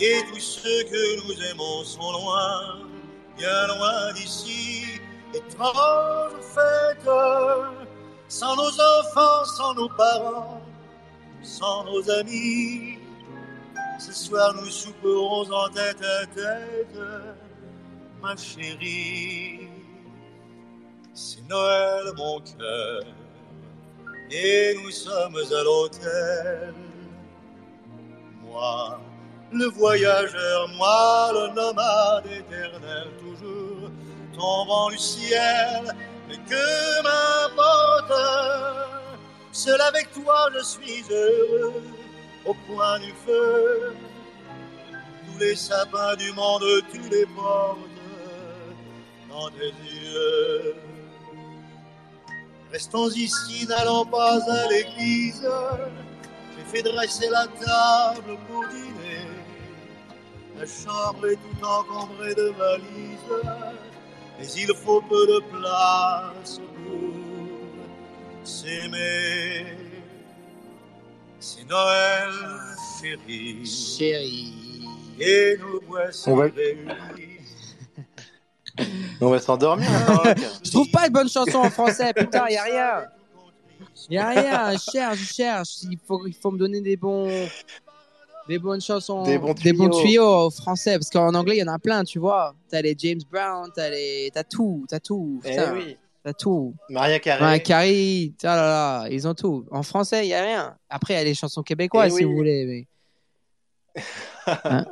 Et tous ceux que nous aimons sont loin, bien loin d'ici. Étrange fête, sans nos enfants, sans nos parents, sans nos amis. Ce soir nous souperons en tête à tête, ma chérie. C'est Noël mon cœur, et nous sommes à l'hôtel. Moi, le voyageur, moi, le nomade éternel, toujours tombant du ciel, mais que m'importe, seul avec toi je suis heureux, au coin du feu, tous les sapins du monde, tu les portes dans tes yeux. Restons ici, n'allons pas à l'église, j'ai fait dresser la table pour dîner, la chambre est tout encombrée de valises mais il faut peu de place pour s'aimer. C'est Noël, chérie, Chérie. et nous voici On va- réunis. On va s'endormir. hein, Je trouve pas de bonne chanson en français, putain, y a rien. Y a rien, je cherche, je cherche. Il faut, il faut me donner des bons, des bonnes chansons, Des bons tuyaux. tuyaux au français, parce qu'en anglais il y en a plein, tu vois. T'as les James Brown, t'as les, t'as tout, t'as tout, Eh oui. t'as tout. Maria. Ouais, Carrie, oh là là, ils ont tout. En français, il y a rien. Après, il y a les chansons québécoises, Eh si vous voulez. Mais...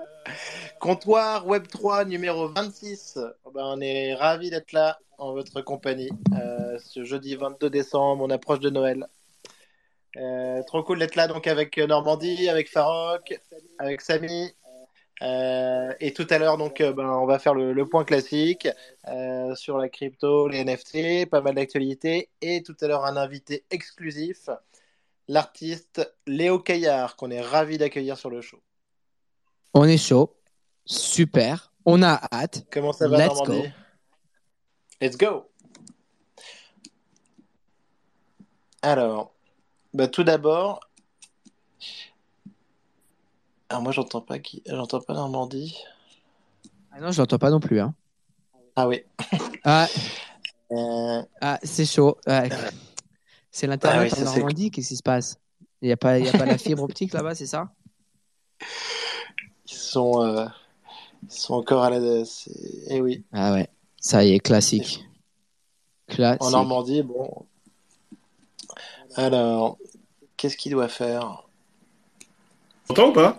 Comptoir Web 3 numéro 26. Ben, on est ravis d'être là en votre compagnie euh, ce jeudi 22 décembre. On approche de Noël. Euh, trop cool d'être là donc avec Normandie, avec Farok, avec Samy. Euh, et tout à l'heure, donc, euh, ben, on va faire le, le point classique euh, sur la crypto, les NFT, pas mal d'actualités. Et tout à l'heure, un invité exclusif, l'artiste Léo Caillard, qu'on est ravis d'accueillir sur le show. On est chaud, super, on a hâte. Comment ça va, Let's Normandie? Go. Let's go. Alors, bah, tout d'abord, alors moi j'entends pas qui, j'entends pas Normandie. Ah non, je l'entends pas non plus. Hein. Ah oui. Ah, Euh, ah, c'est chaud. Ouais. C'est l'internet Ah oui, en Normandie, qu'est-ce qui se passe? Il n'y a, pas- il y a pas la fibre optique là-bas, c'est ça? Ils sont, euh, ils sont encore à la. Eh oui. Ah ouais, ça y est, classique. Classique. En Normandie, bon. Alors, qu'est-ce qu'il doit faire? T'entends ou pas?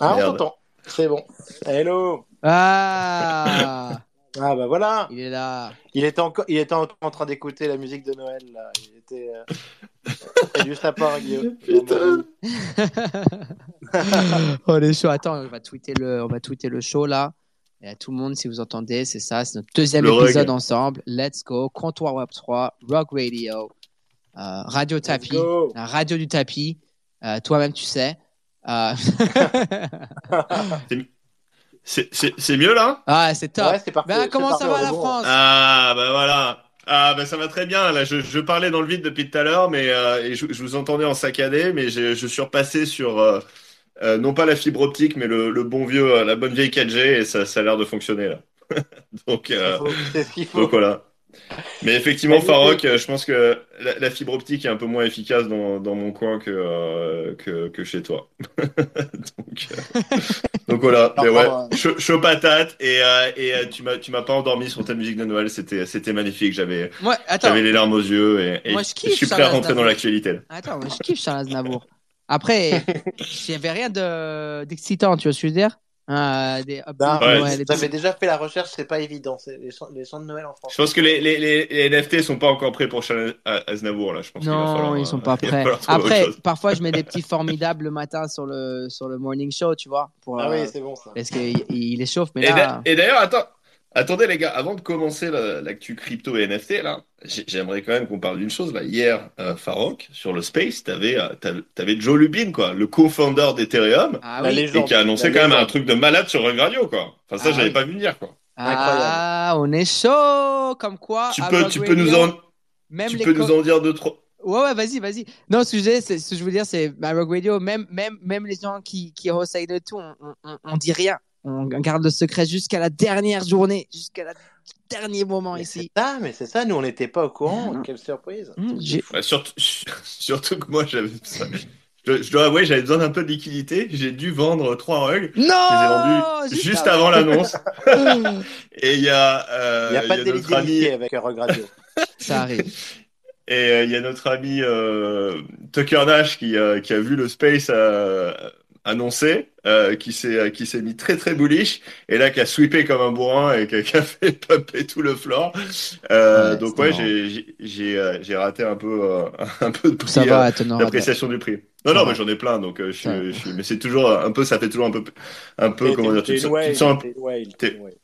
Ah, on Merde. t'entend. C'est bon. Hello. Ah Ah bah voilà. Il est là. Il était encore, il était encore en train d'écouter la musique de Noël là. Il était euh... c'est du sapin, Guillaume. Putain. oh les shows. Attends, on va tweeter le, on va tweeter le show là. Et à tout le monde, si vous entendez, c'est ça, c'est notre deuxième Le épisode rug. ensemble. Let's go, comptoir Web 3, Rock Radio, Radio Tapis, la radio du tapis. Euh, Toi-même, tu sais. Euh, C'est- mieux là? Ah, c'est top. Ouais, c'est parfait. Ben, comment ça va la bon. France? Ah bah voilà. Ah bah ça va très bien. Là, je, je parlais dans le vide depuis tout à l'heure, mais euh, et je, je vous entendais en saccadé, mais je, je suis repassé sur euh, euh, non pas la fibre optique, mais le, le bon vieux, euh, la bonne vieille 4G, et ça, ça a l'air de fonctionner là. donc, euh, C'est ce qu'il faut. donc voilà. Mais effectivement. Farok, euh, je pense que la, la fibre optique est un peu moins efficace dans, dans mon coin que, euh, que, que chez toi. donc, euh, donc voilà, mais ouais, euh, chaud, chaud patate et, euh, et tu m'as tu m'as pas endormi sur ta musique de Noël, c'était c'était magnifique, j'avais j'avais les larmes aux yeux et, et Moi, je kiffe suis ça, prêt à rentrer dans l'actualité. Attends, moi, je kiffe Charles Aznavour. Après, il n'y avait rien de- d'excitant, tu vois ce que je veux dire? Euh, des Ben, de Ouais, Noël et tout. J'avais déjà fait la recherche, c'est pas évident. Les chants de Noël en France. Je pense que les, les, les, les NFT sont pas encore prêts pour Charles Aznavour là, je pense qu'il va Non, falloir, ils euh, sont pas il va prêts. Après, parfois, je mets des petits formidables le matin sur le, sur le morning show, tu vois, pour, Ah euh, oui, c'est bon ça. parce qu'il il échauffe. Mais Et là, d'a- et d'ailleurs, attends, attendez les gars, avant de commencer la- l'actu crypto et NFT, là, j'ai- j'aimerais quand même qu'on parle d'une chose. Là. Hier, euh, Farok, sur le Space, t'avais euh, t'avais- t'avais Joe Lubin, quoi, le co-founder d'Ethereum, ah oui. et qui a annoncé quand même un truc de malade sur Rug Radio, quoi. Enfin, ça, Ah j'avais oui. pas vu venir, quoi. Ah, on est chaud, comme quoi. tu peux, tu peux nous en, même tu les peux nous en dire deux, trois. Ouais, ouais, vas-y, vas-y. Non, ce que je, disais, c'est- ce que je veux dire, c'est bah, Rogue Radio, même, même, même les gens qui, qui hostent de tout, on, on, on- on dit rien. On garde le secret jusqu'à la dernière journée, jusqu'à le dernier moment Mais ici. ça, mais c'est ça, nous on n'était pas au courant. Non. Quelle surprise. Ouais, surtout, surtout que moi, j'avais. Je, je dois avouer, j'avais besoin d'un peu de liquidité. J'ai dû vendre trois rugs. Je les ai Non vendus juste avant l'annonce. Et il y a, euh, Il n'y a pas de y a délit notre ami, avec Rogue Radio. Ça arrive. et euh, il y a notre ami euh, Tucker Nash qui, euh, qui a vu le space euh, annoncé, euh, qui s'est qui s'est mis très très bullish et là qui a sweepé comme un bourrin et qui a, qui a fait pumper tout le floor. Euh, Ouais, donc ouais, j'ai j'ai j'ai euh, j'ai raté un peu euh, un peu de prix. Ça euh, va. L'appréciation du prix. Non, non, mais j'en ai plein, donc euh, je, je suis- mais c'est toujours un peu, ça fait toujours un peu, un peu, comment dire, tu te, sens-.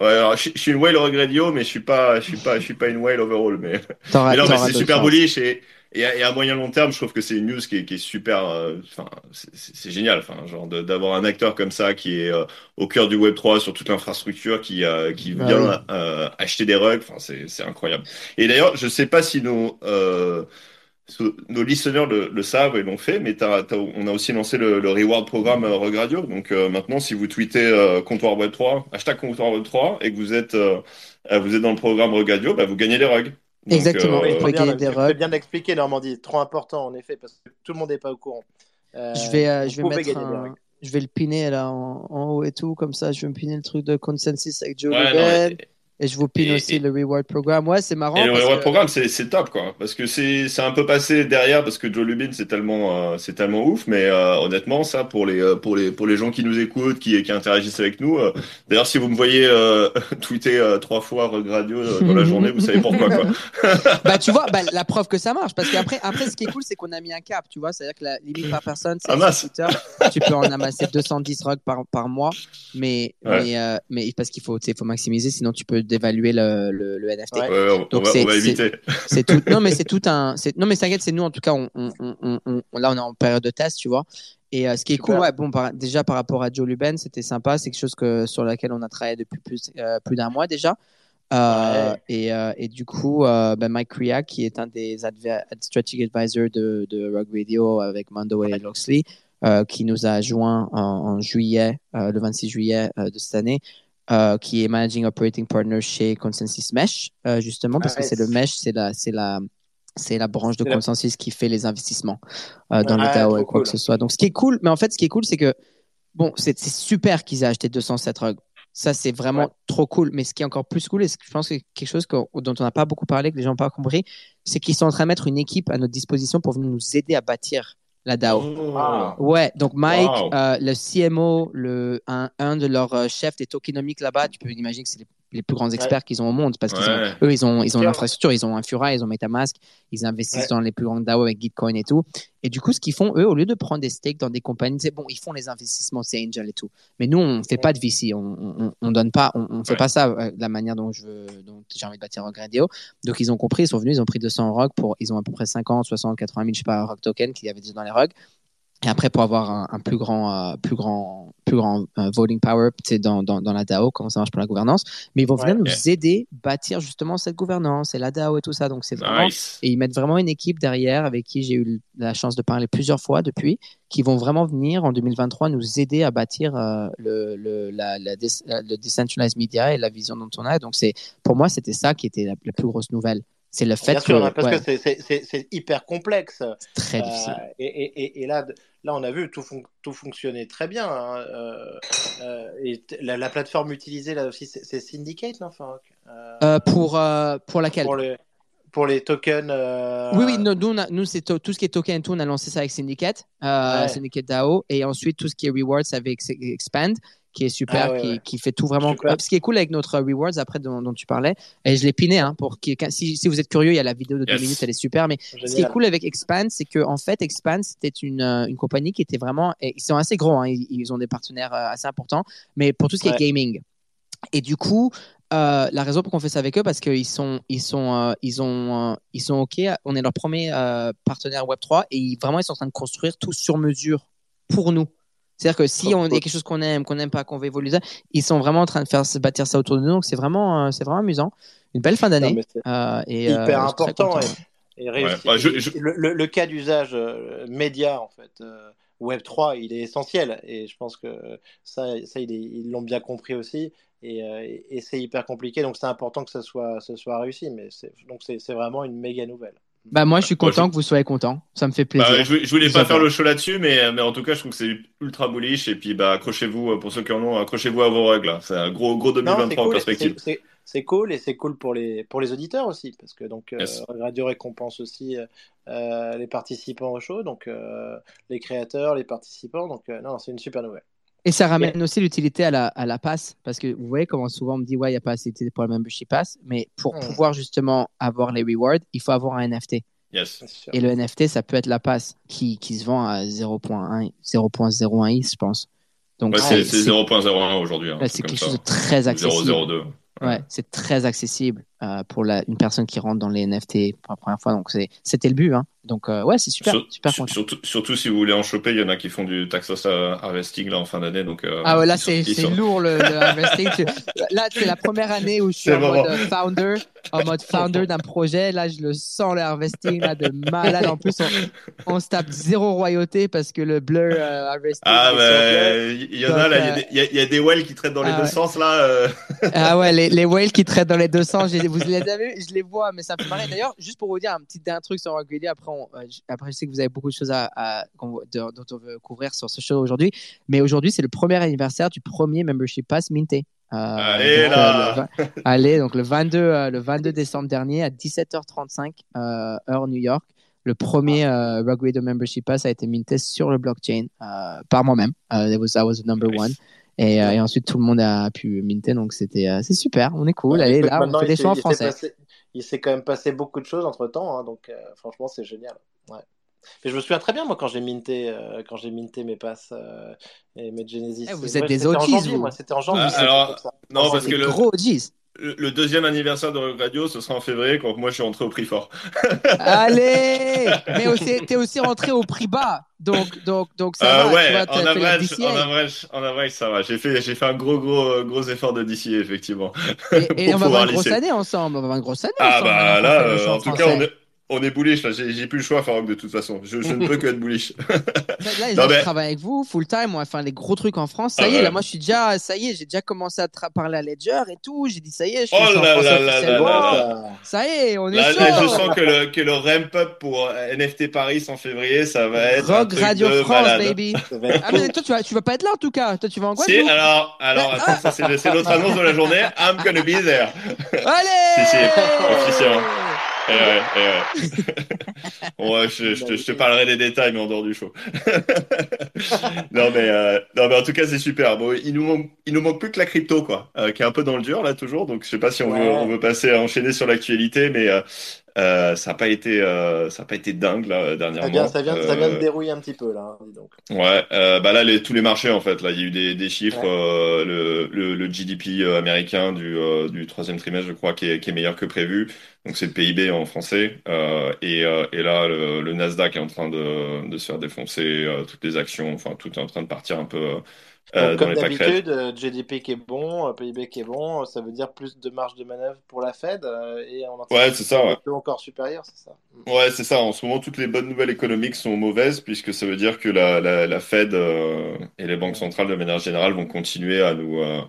Ouais, alors, je, je suis une whale regredio, mais je suis pas, je suis pas, je suis pas une whale overall, mais, mais non, mais c'est super bullish et, et, à, et à moyen long terme, je trouve que c'est une news qui est, qui est super, euh, enfin, c'est- génial, enfin, genre d'avoir un acteur comme ça qui est euh, au cœur du Web 3 sur toute l'infrastructure, qui, euh, qui Bah vient oui. acheter des rugs, enfin, c'est, incroyable. Et d'ailleurs, je sais pas si nos, nos listeners le, le savent et l'ont fait, mais on a aussi lancé le, le reward programme euh, Rug Radio. Donc euh, maintenant, si vous tweetez euh, comptoir web 3, hashtag comptoir web 3, et que vous êtes, vous êtes dans le programme Rug Radio, bah, vous gagnez des rugs. Donc, Exactement. Oui, Euh, très faut bien, gagner des tu fais rugs. bien de l'expliquer, Normandie. Trop important, en effet, parce que tout le monde n'est pas au courant. Euh, Je vais, euh, je vais mettre un-. Je le piner là en, en haut et tout, comme ça je vais me piner le truc de consensus avec Joe Ouais. Et- je vous pine et- aussi et- le reward programme. Ouais, c'est marrant. Et le reward que- programme, c'est top, quoi. Parce que c'est c'est un peu passé derrière, parce que Joe Lubin, c'est tellement, euh, c'est tellement ouf. Mais euh, honnêtement, ça, pour les, euh, pour les, pour les gens qui nous écoutent, qui, qui interagissent avec nous. euh, D'ailleurs, si vous me voyez euh, tweeter euh, trois fois Radio euh, dans la journée, vous savez pourquoi, quoi. Bah, tu vois, bah, la preuve que ça marche. Parce qu'après, après, ce qui est cool, c'est qu'on a mis un cap. Tu vois, c'est-à-dire que la limite par personne, c'est Ah. Tu peux en amasser 210 rugs par, par mois. Mais, Ouais. mais, euh, mais parce qu'il faut, tu sais, faut maximiser, sinon tu peux dévaluer le, le, le NFT. Ouais. Ouais, on, on Donc, va, c'est- on va éviter. C'est tout. Non, mais c'est tout un. Non, mais t'inquiète, c'est nous en tout cas. On, on, on, on- on- là, on est en période de test, tu vois. Et euh, ce qui est Super. cool, ouais, bon, par- déjà par rapport à Joe Luben, c'était sympa. C'est quelque chose que sur laquelle on a travaillé depuis plus, euh, plus d'un mois déjà. Euh, Ouais. et, euh, et du coup, euh, ben, Mike Ria, qui est un des adver- strategic advisors de, de Rogue Radio avec Mando et Loxley, euh, qui nous a joint en, en juillet, euh, le 26 juillet euh, de cette année, euh, qui est Managing Operating Partner chez Consensus Mesh, euh, justement, parce Ah, que c'est le Mesh, c'est la, c'est la, c'est la branche de la- Consensus qui fait les investissements euh, dans le DAO trop et quoi cool. que ce soit. Donc, ce qui est cool, mais en fait, ce qui est cool, c'est que, bon, c'est super qu'ils aient acheté 207 rugs. Ça, c'est vraiment Ouais. trop cool. Mais ce qui est encore plus cool, et je pense que quelque chose que- dont on n'a pas beaucoup parlé, que les gens n'ont pas compris, c'est qu'ils sont en train de mettre une équipe à notre disposition pour venir nous aider à bâtir la DAO. Ah. Ouais, donc Mike, Wow. euh, le CMO, le, un, un de leurs euh, chefs des tokenomics là-bas, tu peux imaginer que c'est les, les plus grands experts qu'ils ont au monde parce qu'ils Ouais. ont, eux, ils ont, ils ont l'infrastructure, ils ont un Fura, ils ont MetaMask, ils investissent Ouais. dans les plus grandes DAO avec Gitcoin et tout. Et du coup, ce qu'ils font, eux, au lieu de prendre des stakes dans des compagnies, c'est bon, ils font les investissements, c'est Angel et tout. Mais nous, on fait pas de VC, on, on, on donne pas, on, on fait pas ça euh, de la manière dont je veux, dont j'ai envie de bâtir Rock Radio. Donc, ils ont compris, ils sont venus, ils ont pris 200 Rock pour, ils ont à peu près 50, 60, 80 000, je sais pas, Rock token qu'il y avait déjà dans les Rock. Et après, pour avoir un, un plus grand, euh, plus grand, plus grand euh, voting power dans, dans, dans la DAO, comment ça marche pour la gouvernance. Mais ils vont venir Ouais. nous aider bâtir justement cette gouvernance et la DAO et tout ça. Donc, c'est vraiment Nice. et ils mettent vraiment une équipe derrière avec qui j'ai eu la chance de parler plusieurs fois depuis, qui vont vraiment venir en 2023 nous aider à bâtir euh, le, le, la, le decentralized media et la vision dont on a. Donc, c'est, pour moi, c'était ça qui était la, la plus grosse nouvelle. C'est le fait Bien que sûr, parce ouais, que c'est- hyper complexe. très Euh, difficile. et, et- et- et là, là, on a vu tout, fon- tout fonctionnait très bien. hein, euh, euh, et la, la plateforme utilisée là aussi, c'est Syndicate, non pour, pour laquelle? Pour, les, pour les tokens. Oui, oui, nous, nous, c'est tout ce qui est token et tout, on a lancé ça avec Syndicate, Ouais. Syndicate DAO, et ensuite tout ce qui est rewards avec Ex- Expand, qui est super, Ah ouais, qui, ouais. qui fait tout vraiment. Super. Euh, Ce qui est cool avec notre rewards, après dont, dont tu parlais, et je l'ai piné, hein, pour qui, si, si vous êtes curieux, il y a la vidéo de deux Yes. minutes, elle est super, mais ce qui est cool avec Expand, c'est que en fait, Expand, c'était une, euh, une compagnie qui était vraiment, et ils sont assez gros, hein, ils, ils ont des partenaires euh, assez importants, mais pour tout ce qui Ouais. est gaming. Et du coup, euh, la raison pour qu'on fait ça avec eux, parce qu'ils sont, ils sont, euh, ils ont, euh, ils sont ok. On est leur premier euh, partenaire Web 3 et ils, vraiment ils sont en train de construire tout sur mesure pour nous. C'est-à-dire que si on il y cool. a quelque chose qu'on aime, qu'on n'aime pas, qu'on veut évoluer, ça, ils sont vraiment en train de faire se bâtir ça autour de nous. Donc c'est vraiment, euh, c'est vraiment amusant. Une belle fin d'année. Euh, et, hyper euh, important. Et Ouais. Bah, je- et je- Le, le- le cas d'usage euh, média, en fait, euh, Web 3, il est essentiel. Et je pense que ça, ça il est- ils l'ont bien compris aussi. Et, euh, c'est hyper compliqué. Donc, c'est important que ça soit, ça soit réussi. Mais c'est, donc, c'est, c'est vraiment une méga nouvelle. Bah, moi, je suis content je- que vous soyez content. Ça me fait plaisir. Bah, je, je voulais pas faire le show là-dessus, mais, mais en tout cas, je trouve que c'est ultra bullish. Et puis, bah, accrochez-vous, euh, pour ceux qui en ont, accrochez-vous à vos règles. là. C'est un gros, gros Non, c'est 2023 en cool. perspective. C'est, cool et c'est cool pour les, pour les auditeurs aussi. Parce que donc, euh. Radio récompense aussi euh, euh, les participants au show. Donc, euh, les créateurs, les participants. Donc, euh, non, c'est une super nouvelle. Et ça ramène aussi l'utilité à la, à la passe. Parce que vous voyez comment souvent on me dit, ouais, il n'y a pas assez d'utilité pour la membership pass. Mais pour Hmm. pouvoir justement avoir les rewards, il faut avoir un NFT. Yes. C'est sûr. Et le NFT, ça peut être la passe qui, qui se vend à 0.1, 0.01 i, je pense. Donc, Ouais, c'est c'est c'est 0.01 aujourd'hui. hein, c'est quelque chose de très accessible. 002. Ouais, c'est très accessible euh, pour la, une personne qui rentre dans les NFT pour la première fois. Donc, c'est- c'était le but. Hein. Donc, euh, ouais, c'est super. Sur- super sur- surtout, surtout si vous voulez en choper, il y en a qui font du Taxos Harvesting là en fin d'année. Donc, euh, Ah ouais, là, c'est lourd le, le investing. Tu- Là, c'est la première année où je suis en mode euh, founder, en mode founder d'un projet. Là, je le sens le harvesting là, de malade. En plus, on, on se tape zéro royauté parce que le blur euh, harvesting. Ah, mais il y en a là, il y a des- y, a- whales qui traitent dans les Ah deux ouais. sens là. Ah ouais, les, les whales qui traitent dans les deux sens, vous les avez je les vois, mais ça me fait marrer. D'ailleurs, juste pour vous dire un petit dernier truc sur Radio, après, on- euh, après je sais que vous avez beaucoup de choses à, de- dont on veut couvrir sur ce show aujourd'hui, mais aujourd'hui, c'est le premier anniversaire du premier membership pass minté. Euh, Allez, donc, là. le vingt- allez, donc le 22, euh, le 22 décembre dernier à 17h35 euh, heure New York, le premier euh, Rock Radio membership pass a été minté sur le blockchain euh, par moi-même. Euh, that was, I was the number Nice. one. Et, euh, et ensuite, tout le monde a pu minter, donc c'était, euh, c'est super, on est cool. Allez, là, on fait des choix en français. passé- Il s'est quand même passé beaucoup de choses entre temps, donc euh, franchement c'est génial. Ouais. Mais je me souviens très bien moi quand j'ai minté, euh, quand j'ai minté mes passes euh, et mes Genesis. Eh, vous êtes moi, des c'était en OGs, janvier, vous. moi c'était en janvier. Ah, c'était alors. Non, parce que le, Gros G's. Le, deuxième anniversaire de Rock Radio, ce sera en février quand moi je suis rentré au prix fort. Allez Mais aussi, t'es aussi rentré au prix bas. Donc, donc, donc ça Euh, va. ouais, vois, en average, en average, en average, ça va. J'ai fait, j'ai fait un gros, gros, gros effort de DCA, effectivement. Et, et on va avoir une grosse année ensemble. On va avoir une grosse année Ah ensemble. bah maintenant qu'on là, euh, choix en tout cas, on est, on est bullish là. J'ai plus le choix, Farouk, de toute façon. Je, je ne peux que être bullish. Là, là, Non, je mais- travaille avec vous full time. On va faire des gros trucs en France. Ça Ah y est, ouais. là, moi, je suis déjà, ça y est, j'ai déjà commencé à parler à Ledger et tout. J'ai dit, ça y est, je fais Oh là là là là Ah, Ça y est, on est Là, chaud. là, je sens que le, que le ramp-up pour euh, NFT Paris en février, ça va être un Rock truc Radio de France, malade. baby. Ah, mais toi, tu vas, tu vas pas être là en tout cas. Toi, tu vas en Si, Guadeloupe. alors, alors, attends, ça c'est c'est l'autre annonce de la journée. I'm gonna be there. Allez Si, si, officiellement. Eh ouais, eh ouais. Ouais, je, je te, je te parlerai des détails, mais en dehors du show. non, mais, euh, non, mais en tout cas, c'est super. Bon, il nous manque, il nous manque plus que la crypto, quoi, euh, qui est un peu dans le dur, là, toujours. Donc, je sais pas si on, veut, on veut passer à enchaîner sur l'actualité, mais euh, euh, ça n'a pas été, euh, ça a pas été dingue, là, Ça dernièrement. vient, ça, vient, ça vient de Euh, dérouiller un petit peu là, hein, dis donc. Ouais, euh, bah là, les, tous les marchés, en fait, là, il y a eu des, des chiffres, Ouais. euh, le, le, le GDP américain du, euh, du troisième trimestre, je crois, qui est, qui est meilleur que prévu. Donc, c'est le PIB en français. Euh, et, euh, et là, le, le Nasdaq est en train de, de se faire défoncer, euh, toutes les actions, enfin, tout est en train de partir un peu euh, Donc, dans comme d'habitude, euh, GDP qui est bon, euh, PIB qui est bon, euh, ça veut dire plus de marge de manœuvre pour la Fed euh, et on Ouais, c'est ça, ouais. encore supérieur, c'est ça. Ouais, c'est ça. En ce moment, toutes les bonnes nouvelles économiques sont mauvaises puisque ça veut dire que la, la, la Fed euh, et les banques centrales de manière générale vont continuer à nous, euh,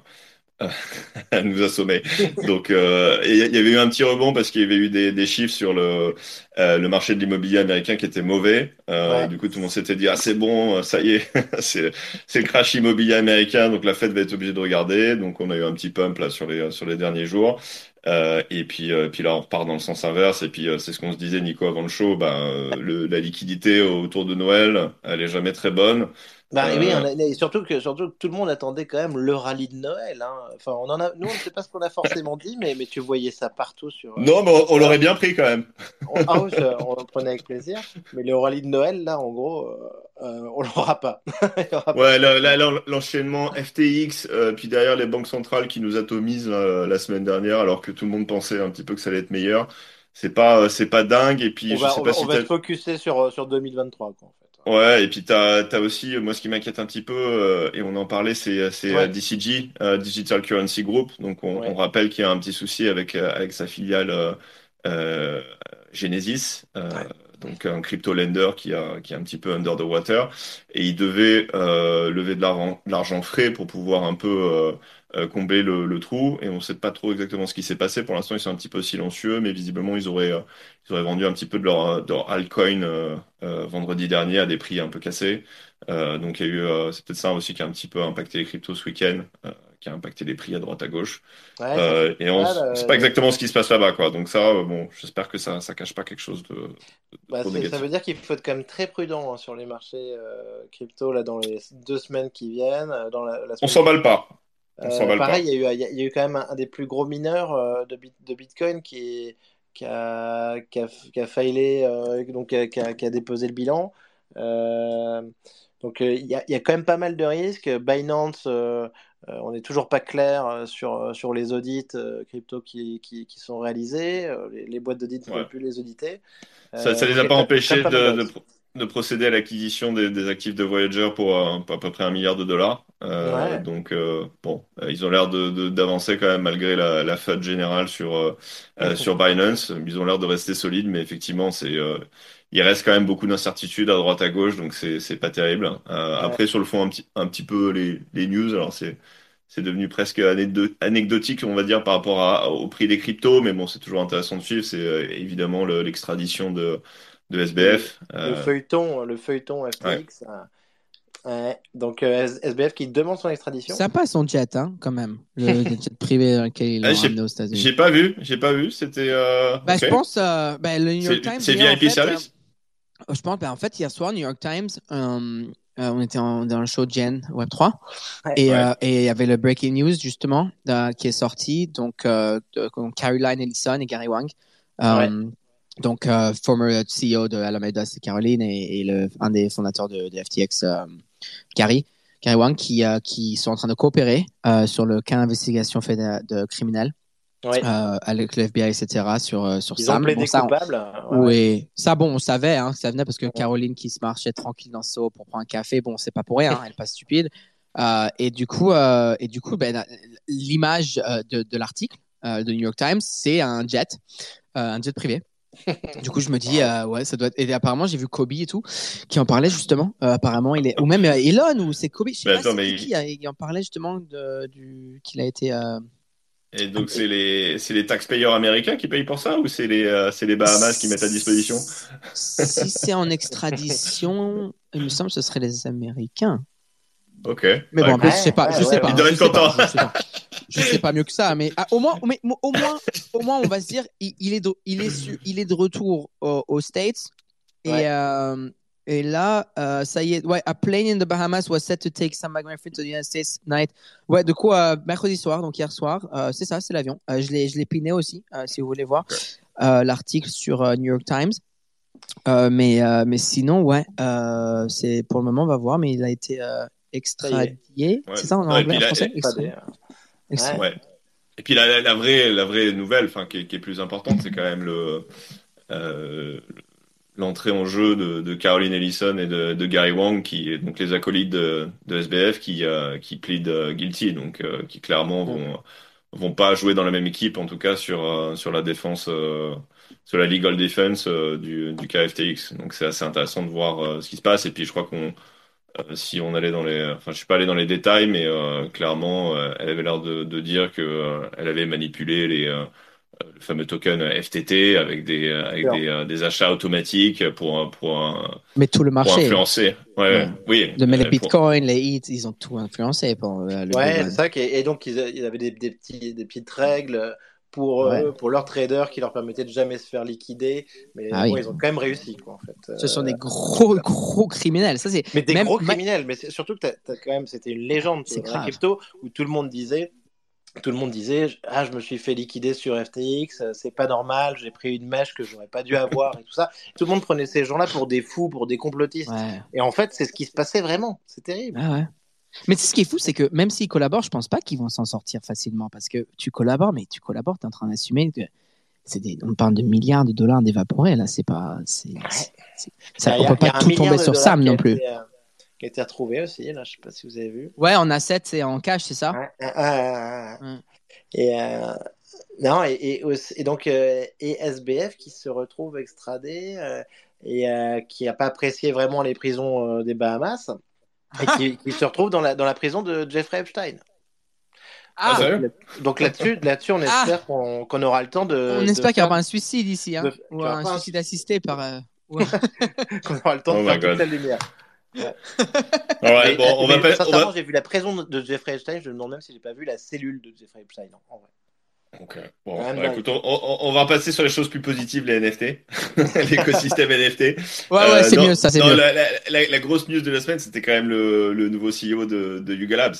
à nous assommer. Donc, euh, il y avait eu un petit rebond parce qu'il y avait eu des, des chiffres sur le, euh, le marché de l'immobilier américain qui était mauvais. Euh, Ouais. Du coup, tout le monde s'était dit, ah, c'est bon, ça y est, c'est, c'est le crash immobilier américain, donc la Fed va être obligée de regarder. Donc, on a eu un petit pump là sur les, sur les derniers jours. Euh, et puis, euh, puis là, on repart dans le sens inverse. Et puis, euh, c'est ce qu'on se disait, Nico, avant le show. Ben, euh, le, la liquidité autour de Noël, elle est jamais très bonne. Bah, oui, Euh, on a- et surtout que, surtout que tout le monde attendait quand même le rallye de Noël. hein. Enfin, on en a, nous, on ne sait pas ce qu'on a forcément dit, mais, mais tu voyais ça partout sur. euh, Non, mais on, on l'aurait bien pris quand même. on, ah oui, ça, on en prenait avec plaisir. Mais le rallye de Noël, là, en gros, euh, euh, on l'aura pas. Aura. Ouais, là, l'enchaînement FTX, euh, puis derrière les banques centrales qui nous atomisent la semaine dernière, alors que tout le monde pensait un petit peu que ça allait être meilleur. C'est pas, c'est pas dingue. Et puis, on je va, sais on pas va, si on va t'as- se focuser sur, sur 2023, quoi, en fait. Ouais, et puis t'as as aussi, moi ce qui m'inquiète un petit peu, euh, et on en parlait, c'est c'est Ouais. euh, DCG, euh, Digital Currency Group. Donc on, Ouais. on rappelle qu'il y a un petit souci avec, euh, avec sa filiale euh, euh, Genesis, donc un crypto lender qui, a, qui est un petit peu under the water, et il devait lever de l'argent frais pour pouvoir un peu combler le, trou, et on ne sait pas trop exactement ce qui s'est passé. Pour l'instant, ils sont un petit peu silencieux, mais visiblement, ils auraient, ils auraient vendu un petit peu de leur, de altcoin vendredi dernier à des prix un peu cassés. donc, il y a eu, c'est peut-être ça aussi qui a un petit peu impacté les cryptos ce week-end qui a impacté les prix à droite à gauche. Euh, et on ne sait euh. pas exactement ce qui se passe là-bas, quoi. Donc ça, euh, bon, j'espère que ça, ça cache pas quelque chose de. bah, ça veut dire qu'il faut être quand même très prudent hein, sur les marchés crypto là dans les deux semaines qui viennent. Dans la, On s'emballe pas. On pareil, pas. Il, y a eu, il y a eu quand même un, des plus gros mineurs de, de Bitcoin qui, qui a, qui a, qui a failé, donc qui a, qui a, déposé le bilan. donc il y, a, il y, a, quand même pas mal de risques. Binance euh, on n'est toujours pas clair euh, sur, euh, sur les audits crypto qui, qui, sont réalisés. Les, boîtes d'audit ne peuvent plus les auditer. Ça ne les a pas empêchés de, de, procéder à l'acquisition des, actifs de Voyager pour à peu près un milliard de dollars. Donc, bon, ils ont l'air d'avancer quand même malgré la, la FUD générale sur, sur Binance. Ils ont l'air de rester solides, mais effectivement, c'est il reste quand même beaucoup d'incertitudes à droite à gauche, donc c'est pas terrible. Euh, après, sur le fond, un petit, un petit peu les, les news, alors c'est c'est devenu presque anecdotique, on va dire, par rapport au prix des cryptos, mais bon, c'est toujours intéressant de suivre. C'est euh, évidemment l'extradition de, de SBF. Le, euh, feuilleton, le feuilleton FTX. donc SBF qui demande son extradition. Ça passe son jet, hein, quand même. Le, jet privé dans lequel il est aux États-Unis. J'ai pas vu, j'ai pas vu. C'était. Bah, Je pense, bah, le New York Times. C'est VIP service. Je pense, ben, en fait, hier soir, New York Times, euh, euh, on était dans le show Gen Web 3 et euh, et il y avait le breaking news justement qui est sorti. Donc Caroline Ellison et Gary Wang. Donc former CEO de Alameda c'est Caroline et, le un des fondateurs de, FTX Gary Gary Wang qui qui sont en train de coopérer sur le cas d'investigation fait de euh, avec le FBI, etc. sur, euh, sur Ils Sam. Ont bon, ça, coupables. Oui, ça, bon, on savait hein, ça venait parce que Caroline qui se marchait tranquille dans ce pour prendre un café, bon, c'est pas pour rien, hein, elle est pas stupide. Euh, et du coup, euh, et du coup, ben, l'image euh, de, de l'article de New York Times, c'est un jet, un jet privé. du coup, je me dis, ouais, ça doit être. Et apparemment, j'ai vu Kobe et tout qui en parlait justement. apparemment, il est ou même Elon ou c'est Kobe. Je sais pas mais... qui, il en parlait justement de, du qu'il a été et donc, c'est les, c'est les taxpayers américains qui payent pour ça ou c'est les, euh, c'est les Bahamas qui mettent à disposition Si c'est en extradition, il me semble que ce serait les Américains. Ok. Mais bon, je sais pas. Je sais pas. Je sais pas, je sais pas mieux que ça, mais ah, au moins, mais, au moins, au moins, on va se dire, il, est, de, il est, il est de retour aux States et, euh, et là, euh, ça y est, ouais, a plane in the Bahamas was set to take some migrant to the United States night. Ouais, de quoi, euh, mercredi soir, donc hier soir, euh, c'est ça, c'est l'avion. Je l'ai, piné aussi, si vous voulez voir l'article sur New York Times. mais, mais sinon, ouais, c'est pour le moment, on va voir, mais il a été extradié. C'est ça en anglais, en français? Ouais. Et puis la, la, vraie, la vraie nouvelle, qui, qui, est plus importante, c'est quand même le, euh, l'entrée en jeu de, de, Caroline Ellison et de, de, Gary Wang, qui donc les acolytes de, de SBF, qui euh, qui plaident euh, guilty, donc euh, qui clairement vont vont pas jouer dans la même équipe, en tout cas sur sur la défense, sur la legal defense du du KFTX. Donc c'est assez intéressant de voir ce qui se passe. Et puis je crois qu'on si on allait dans les, enfin je suis pas allé dans les détails, mais clairement elle avait l'air de, de dire que elle avait manipulé les le fameux token FTT avec des avec des, euh, des, achats automatiques pour pour mais tout le marché. influencer. Ouais, oui. De mais les bitcoins les hits ils ont tout influencé pour euh, le ouais c'est ça et, donc ils, avaient des, des, petits des petites règles pour pour leurs traders qui leur permettaient de jamais se faire liquider. Mais ah ils ont quand même réussi quoi en fait. Ce sont des gros gros criminels. Ça c'est mais des gros criminels mais surtout que as, quand même c'était une légende c'est crypto où tout le monde disait tout le monde disait ah je me suis fait liquider sur FTX euh, c'est pas normal j'ai pris une mèche que j'aurais pas dû avoir et tout ça. Tout le monde prenait ces gens-là pour des fous pour des complotistes. Et en fait c'est ce qui se passait vraiment. C'est terrible. Ah ouais. mais ce qui est fou c'est que même s'ils collaborent je pense pas qu'ils vont s'en sortir facilement parce que tu collabores mais tu collabores tu es en train d'assumer que c'est des, on parle de milliards de dollars d'évaporés là c'est pas c'est, ça, on peut pas tout tomber sur Sam non plus. euh, qui a été retrouvé aussi. Là, je sais pas si vous avez vu. Ouais, en A7, c'est en cash, c'est ça? Et euh, Non, et, et, aussi- et donc, euh, et SBF qui se retrouve extradé euh, et euh, qui n'a pas apprécié vraiment les prisons euh, des Bahamas et qui, qui se retrouve dans la, dans la prison de Jeffrey Epstein. Ah, Donc là-dessus, là-dessus on Ah. espère qu'on aura le temps de. on espère qu'il y aura pas un suicide ici, hein, de- ou un suicide assisté par. euh, ou- qu'on aura le temps Oh de my faire toute la lumière. Ouais, Mais, bon, on va pas. sincèrement, va- j'ai vu la prison de Jeffrey Epstein, je me demande même si j'ai pas vu la cellule de Jeffrey Epstein. en vrai. Ok. Bon, Ouais, bah, ouais. écoute, on, on- on va passer sur les choses plus positives, les NFT, l'écosystème NFT. Ouais, ouais, Euh, c'est mieux, ça, c'est mieux. La, la- la- la grosse news de la semaine, c'était quand même le, le nouveau CEO de, de Yuga Labs.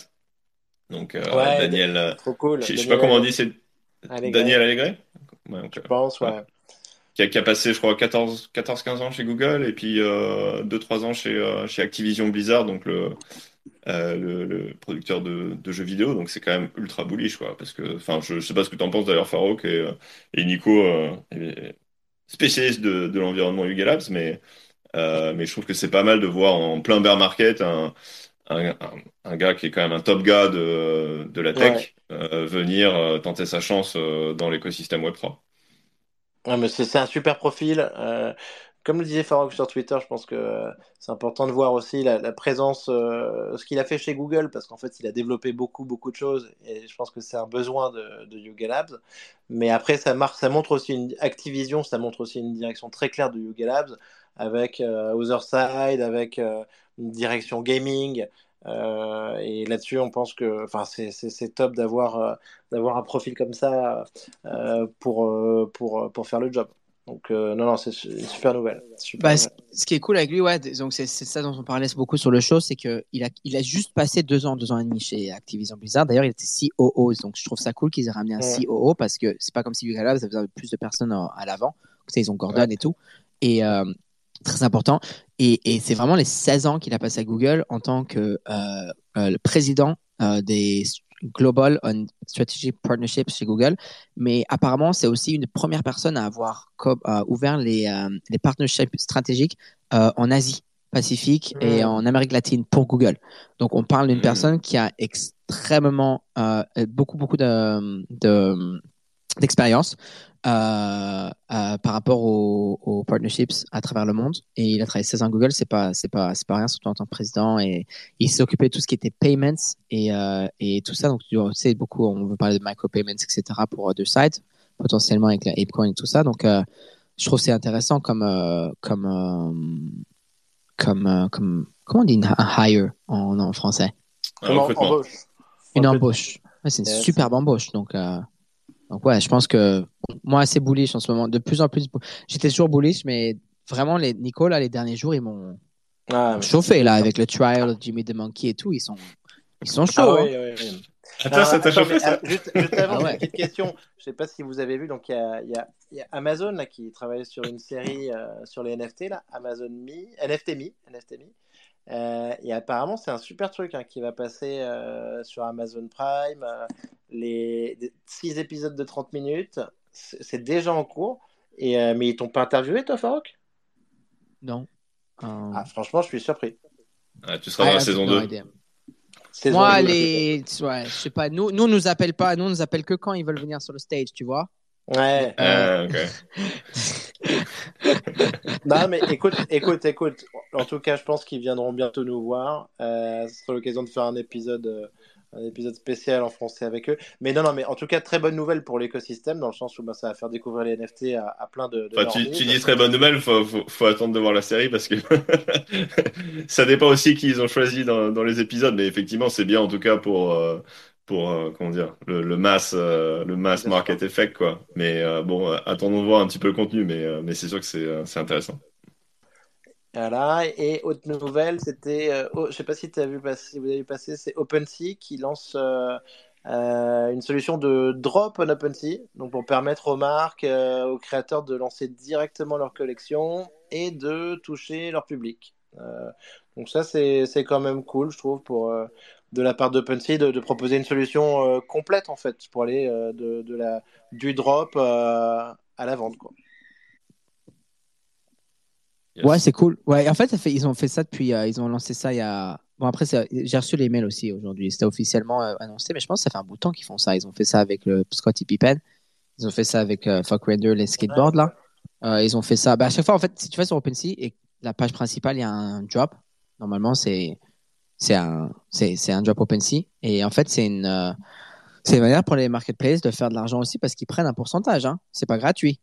Donc, euh, Ouais, Daniel. euh, Trop cool. Je sais pas comment on dit, c'est Daniel Allegre Ouais, ok. Je pense, ouais. Qui, a, qui a passé, je crois, 14, 14-15 ans chez Google et puis euh, 2-3 ans chez, euh, chez Activision Blizzard, donc le, euh, le, le producteur de, de jeux vidéo. Donc c'est quand même ultra bullish, quoi. Parce que, enfin, je, je sais pas ce que tu en penses d'ailleurs, Farouk et, euh, et Nico, euh, est spécialiste de, de l'environnement Yuga Labs, mais, euh, mais je trouve que c'est pas mal de voir en plein bear market un, un, un, un gars qui est quand même un top gars de, de la tech euh, venir euh, tenter sa chance euh, dans l'écosystème Web3. Ouais, mais c'est un super profil. Euh, comme le disait Farouk sur Twitter, je pense que euh, c'est important de voir aussi la, la présence, euh, ce qu'il a fait chez Google, parce qu'en fait, il a développé beaucoup, beaucoup de choses, et je pense que c'est un besoin de, de Labs. Mais après, ça, marque, ça montre aussi une Activision, ça montre aussi une direction très claire de Yuga Labs, avec euh, Otherside, avec euh, une direction gaming. Euh, et là-dessus, on pense que, enfin, c'est top d'avoir euh, d'avoir un profil comme ça euh, pour, pour, pour faire le job. Donc, non, non, c'est une super nouvelle. Super Bah, ce, nouvelle. ce qui est cool avec lui, ouais, donc c'est ça dont on parlait beaucoup sur le show, c'est que il a, il a juste passé deux ans, deux ans et demi chez Activision Blizzard. D'ailleurs, il était COO, donc je trouve ça cool qu'ils aient ramené un Ouais. COO parce que c'est pas comme si Labs avait besoin de plus de personnes à, l'avant. Ils ont Gordon et tout. Et euh, très important. Et, et c'est vraiment les 16 ans qu'il a passé à Google en tant que euh, euh, le président euh, des Global on Strategic Partnerships chez Google. Mais apparemment, c'est aussi une première personne à avoir euh, ouvert les, les partnerships stratégiques en Asie Pacifique et Mm. en Amérique latine pour Google. Donc, on parle d'une Mm. personne qui a extrêmement beaucoup beaucoup de, de- d'expérience euh, euh, par rapport aux, aux partnerships à travers le monde. Et il a travaillé 16 ans à Google, c'est pas c'est pas c'est pas rien, surtout en tant que président. Et il s'est occupé de tout ce qui était payments et et, et tout ça. Donc, tu sais, beaucoup, on veut parler de micropayments, etc. pour deux sites, potentiellement avec la ApeCoin et tout ça. Donc, euh, je trouve c'est intéressant comme, euh, comme, euh, comme, euh, comme, comment on dit? Un hire en, en français Un Comment- embauche. Une embauche. Ouais, c'est une Yes. superbe embauche. Donc, euh, donc, ouais, je pense que moi, assez bullish en ce moment. De plus en plus, j'étais toujours bullish, mais vraiment, les Nico, là, les derniers jours, ils m'ont Ah, chauffé, là, avec le trial, Jimmy the Monkey et tout. Ils sont, ils sont chauds. Ah hein. oui, oui, oui. Attends, Alors, ça t'a chauffé mais, ça ah, juste, juste avant, Ah ouais. une petite question. Je sais pas si vous avez vu, donc il y a, il y y a Amazon là, qui travaille sur une série euh, sur les NFT, là, Amazon Me, NFT Me, NFT Me. Euh, et apparemment, c'est un super truc hein, qui va passer euh, sur Amazon Prime. euh, les 6 épisodes de 30 minutes, c'est déjà en cours. Et, euh, mais ils t'ont pas interviewé, toi, Farouk? Non. Euh, ah, Franchement, je suis surpris. Ah, Tu seras dans la have saison no 2. idea. Saison Moi, les, ouais, je sais pas, nous, nous, on nous appelle pas, nous, on nous appelle que quand ils veulent venir sur le stage, tu vois. Ouais. Ok. Non, mais écoute, écoute, écoute. En tout cas, je pense qu'ils viendront bientôt nous voir. Euh, ce sera l'occasion de faire un épisode, euh, un épisode spécial en français avec eux. Mais non, non, mais en tout cas, très bonne nouvelle pour l'écosystème, dans le sens où bah, ça va faire découvrir les NFT à, à plein de. de Enfin, tu, dis très bonne nouvelle, faut, faut, faut attendre de voir la série parce que ça dépend aussi qui ils ont choisi dans, dans les épisodes, mais effectivement, c'est bien en tout cas pour, euh, pour euh, comment dire, le, le mass, euh, le mass Bien market effect, quoi. Mais euh, bon, euh, attendons de voir un petit peu le contenu, mais, euh, mais c'est sûr que c'est euh, c'est intéressant. Voilà. Et autre nouvelle, c'était, euh, oh, je sais pas si tu as vu passer, si vous avez vu passer, c'est OpenSea qui lance euh, euh, une solution de drop on OpenSea, donc pour permettre aux marques, euh, aux créateurs de lancer directement leur collection et de toucher leur public. Euh, donc ça, c'est c'est quand même cool, je trouve, pour euh, de la part d'OpenSea de, de proposer une solution euh, complète en fait pour aller euh, de, de la du drop euh, à la vente, quoi. Yes. Ouais, c'est cool. Ouais, en fait, ça fait, ils ont fait ça depuis, euh, ils ont lancé ça il y a. Bon, après, j'ai reçu les mails aussi aujourd'hui. C'était officiellement euh, annoncé, mais je pense que ça fait un bout de temps qu'ils font ça. Ils ont fait ça avec le Scottie Pippen. Ils ont fait ça avec euh, Fuck Render, les skateboards là. Euh, ils ont fait ça. Bah, à chaque fois, en fait, si tu vas sur OpenSea et la page principale, il y a un drop. Normalement, c'est c'est un c'est c'est un drop OpenSea et en fait, c'est une euh, c'est une manière pour les marketplaces de faire de l'argent aussi parce qu'ils prennent un pourcentage. Hein. C'est pas gratuit.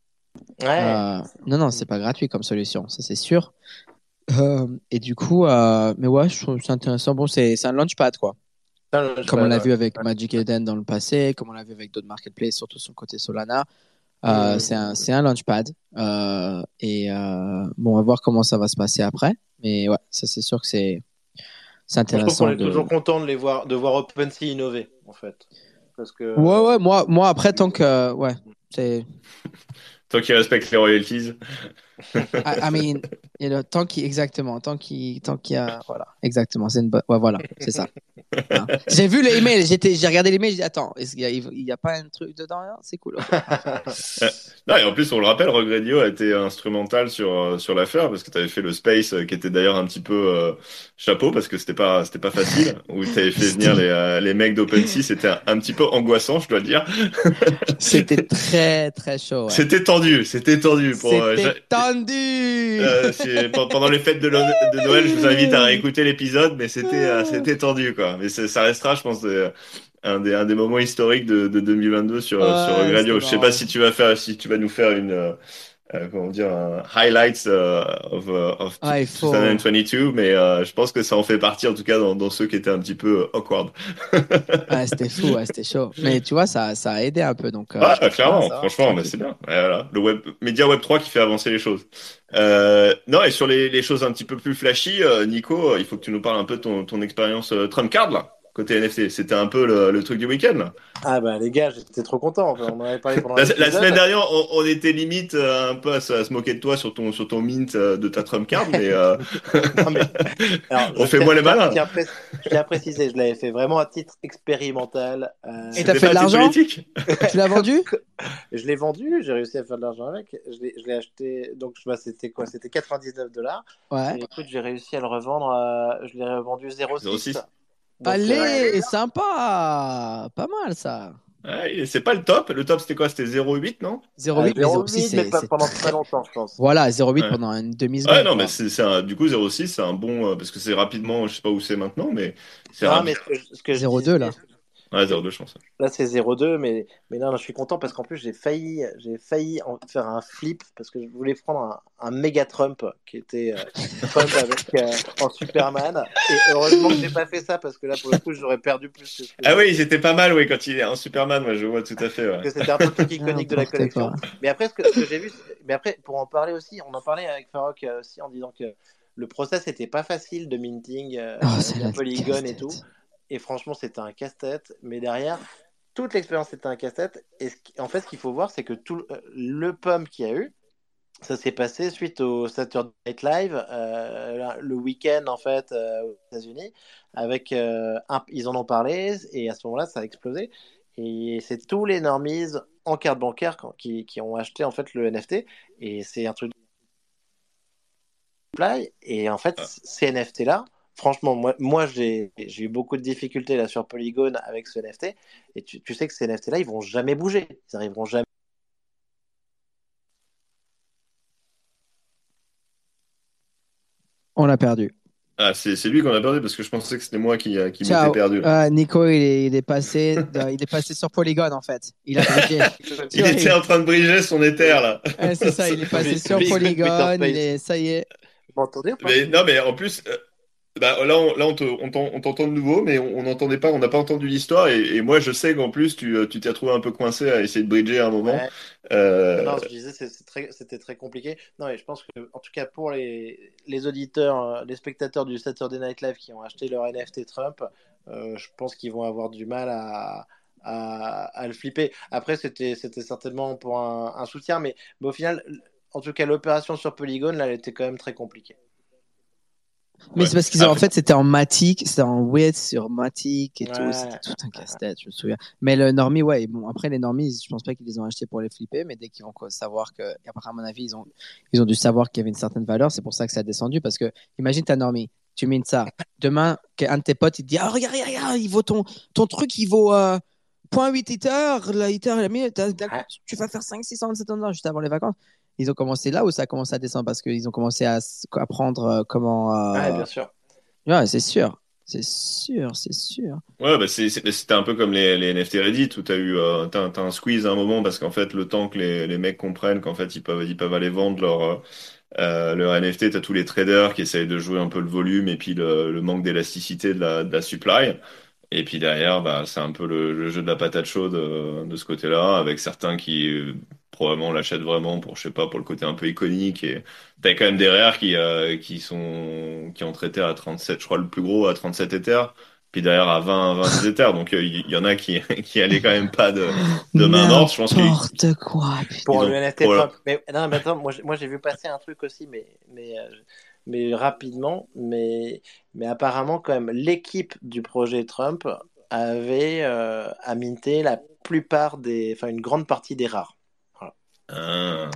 Ouais. Euh, non, non, c'est pas gratuit comme solution, ça c'est sûr. Euh, et du coup, euh, mais ouais, je trouve c'est intéressant. Bon, c'est c'est un launchpad quoi. Comme on l'a ouais. vu avec Magic Eden dans le passé, comme on l'a vu avec d'autres marketplaces, surtout sur le côté Solana. Euh. C'est un, un launchpad. Euh, et euh, bon, on va voir comment ça va se passer après. Mais ouais, ça c'est sûr que c'est c'est Je intéressant. qu'on est de... toujours content de les voir, de voir OpenSea innover, en fait. Parce que. Ouais, ouais, moi, moi après, tant que. Ouais, c'est. Tant qu'ils respectent les royalties. I, I mean, you know, tant qu'il. Exactement, tant qu'il tant qu'il y a. Voilà, exactement, c'est une bonne. Ouais, voilà, c'est ça. Hein. J'ai vu le email, j'étais- j'ai regardé l'email, j'ai dit, attends, est-ce qu'il y, a- il y a pas un truc dedans C'est cool. Non, et en plus, on le rappelle, Regredio a été instrumental sur, euh, sur l'affaire parce que tu avais fait le Space euh, qui était d'ailleurs un petit peu euh, chapeau parce que c'était pas, c'était pas facile. Où tu avais fait venir les, euh, les mecs d'OpenSea, c'était un, un petit peu angoissant, je dois le dire. C'était très, très chaud. ouais. C'était tendu, c'était tendu. Pour, euh, euh, pendant les fêtes de, Noël, je vous invite à réécouter l'épisode, mais c'était euh, c'était tendu quoi. Mais ça restera, je pense, euh, un des, un des moments historiques de, de 2022 sur, Ouais, sur Radio. Je sais pas si tu vas faire, si tu vas nous faire une, comment dire, un highlights euh, of, euh, of Ah, faut- 2022, mais euh, je pense que ça en fait partie, en tout cas, dans, dans ceux qui étaient un petit peu euh, awkward. Ouais, c'était fou, ouais, c'était chaud. Mais tu vois, ça, ça a aidé un peu. Donc, euh, Ah, clairement, ça franchement, bah, c'est bien. Voilà. Le web, média web 3 qui fait avancer les choses. Euh, non, et sur les, les choses un petit peu plus flashy, euh, Nico, euh, il faut que tu nous parles un peu de ton, ton expérience euh, Trump Card, là, côté NFT. C'était un peu le, le truc du week-end. Ah bah les gars, j'étais trop content. Enfin, on en avait parlé pendant La, la semaine dernière, on, on était limite euh, un peu à, se à se moquer de toi sur ton, sur ton mint euh, de ta Trump Card, mais euh, Non, mais- alors, On fait moins les malins. Je tiens à préciser, je l'avais fait vraiment à titre expérimental. euh, Et t'as fait de l'argent. Tu l'as vendu je l'ai vendu, j'ai réussi à faire de l'argent avec. Je l'ai acheté, donc je vois, c'était quoi? C'était 99 dollars. Ouais. Et écoute, j'ai réussi à le revendre, je l'ai revendu 0,6. 0,6. Donc, euh, Allez, sympa Pas mal ça. Ouais, c'est pas le top. Le top, c'était quoi? C'était 0,8, non? 0,8, mais 0,8, 0,6, mais c'est. pas c'est pendant très- longtemps, je pense. Voilà, 0,8 Ouais. pendant une demi-seconde. Ouais, non, mais c'est un, du coup 0,6, c'est un bon euh, parce que c'est rapidement, je sais pas où c'est maintenant, mais c'est Non, rapide. mais ce que, je- ce que je 0,2 disais, là. Ouais, 0,2 je pense. Là, c'est 0,2, mais, mais non, non, je suis content parce qu'en plus, j'ai failli, j'ai failli en faire un flip parce que je voulais prendre un, un méga Trump qui était euh, Trump avec, euh, en Superman. Et heureusement que j'ai pas fait ça parce que là, pour le coup, j'aurais perdu plus que Ah oui, c'était pas mal, oui, quand il est en Superman, moi je vois tout à fait. Ouais. c'était un peu le truc iconique de la collection. Mais après, ce que, j'ai vu, mais après, pour en parler aussi, on en parlait avec Farok euh, aussi en disant que le process était pas facile de minting euh, Oh, c'est via la Polygon et tout. Et franchement, c'était un casse-tête. Mais derrière, toute l'expérience était un casse-tête. Et ce qui- en fait, ce qu'il faut voir, c'est que tout le, euh, le pump qu'il y a eu, ça s'est passé suite au Saturday Night Live, euh, le week-end en fait euh, aux États-Unis. Avec, euh, un- ils en ont parlé et à ce moment-là, ça a explosé. Et c'est tous les normies en carte bancaire qui, qui ont acheté en fait le NFT. Et c'est un truc. Et en fait, ces NFT là, franchement, moi, moi j'ai eu beaucoup de difficultés là sur Polygon avec ce NFT. Et tu, tu sais que ces NFT là, ils vont jamais bouger. Ils arriveront jamais. On l'a perdu. Ah, c'est lui qu'on a perdu parce que je pensais que c'était moi qui, euh, qui m'étais perdu. Là. Euh, Nico, il est, il est passé, de- il est passé sur Polygon en fait. Il a. Il était en train de briger son éther là. Ouais, c'est ça, il est passé sur Polygon. Il est, ça y est. Vous m'entendez ou pas? Mais non, mais en plus, euh, bah, là, on, là, on te- on t'en- on t'entend de nouveau, mais on n'entendait pas, on n'a pas entendu l'histoire. Et, et moi, je sais qu'en plus, tu euh, tu t'es retrouvé un peu coincé à essayer de bridger à un moment. Ouais. Euh, Non, je disais, c'est- c'est très- c'était très, compliqué. Non, et je pense que, en tout cas, pour les, les auditeurs, euh, les spectateurs du Saturday Night Live qui ont acheté leur NFT Trump, euh, je pense qu'ils vont avoir du mal à, à, à le flipper. Après, c'était c'était certainement pour un, un soutien, mais, mais au final, en tout cas, l'opération sur Polygon, là, elle était quand même très compliquée. Mais Ouais. c'est parce qu'ils ont, en fait, c'était en Matic, c'était en width sur Matic et Ouais. tout. C'était tout un casse-tête, je me souviens. Mais le Normie, ouais, bon, après les Normies, je pense pas qu'ils les ont achetés pour les flipper, mais dès qu'ils vont savoir que, après, à mon avis, ils ont, ils ont dû savoir qu'il y avait une certaine valeur, c'est pour ça que ça a descendu, parce que, imagine ta Normie, tu mines ça. Demain, qu'un de tes potes, il te dit, ah, regarde, regarde, regarde, il vaut ton, ton truc, il vaut, euh, 0.8 Ether, le Ether, il a mis, t'as- d'un coup, Ouais. tu vas faire 5 600 700 dollars juste avant les vacances. Ils ont commencé là où ça a commencé à descendre parce qu'ils ont commencé à apprendre euh, comment. euh, Ouais, bien sûr. Ouais, c'est sûr. C'est sûr, c'est sûr. Ouais, bah c'était un peu comme les, les NFT Reddit où t'as eu euh, un squeeze à un moment parce qu'en fait le temps que les, les mecs comprennent qu'en fait ils peuvent ils peuvent aller vendre leur euh, euh, leur NFT, t'as tous les traders qui essayent de jouer un peu le volume et puis le, le manque d'élasticité de la, de la supply. Et puis derrière, bah, c'est un peu le, le jeu de la patate chaude euh, de ce côté-là, avec certains qui euh, probablement l'achètent vraiment pour, je sais pas, pour le côté un peu iconique. Et t'as quand même des rares qui, euh, qui sont, qui ont traité à 37, je crois le plus gros à 37 Ethers, puis derrière à 20, 20 Ethers. Donc euh, il y, en a qui, qui allaient quand même pas de, de main morte. Je pense N'importe quoi. putain. Pour le NFT voilà. Mais non, mais attends, moi, j'ai- moi j'ai vu passer un truc aussi, mais, mais, euh, mais rapidement. Mais, mais apparemment, quand même, l'équipe du projet Trump avait euh, à minter la plupart des, enfin une grande partie des rares. Ah.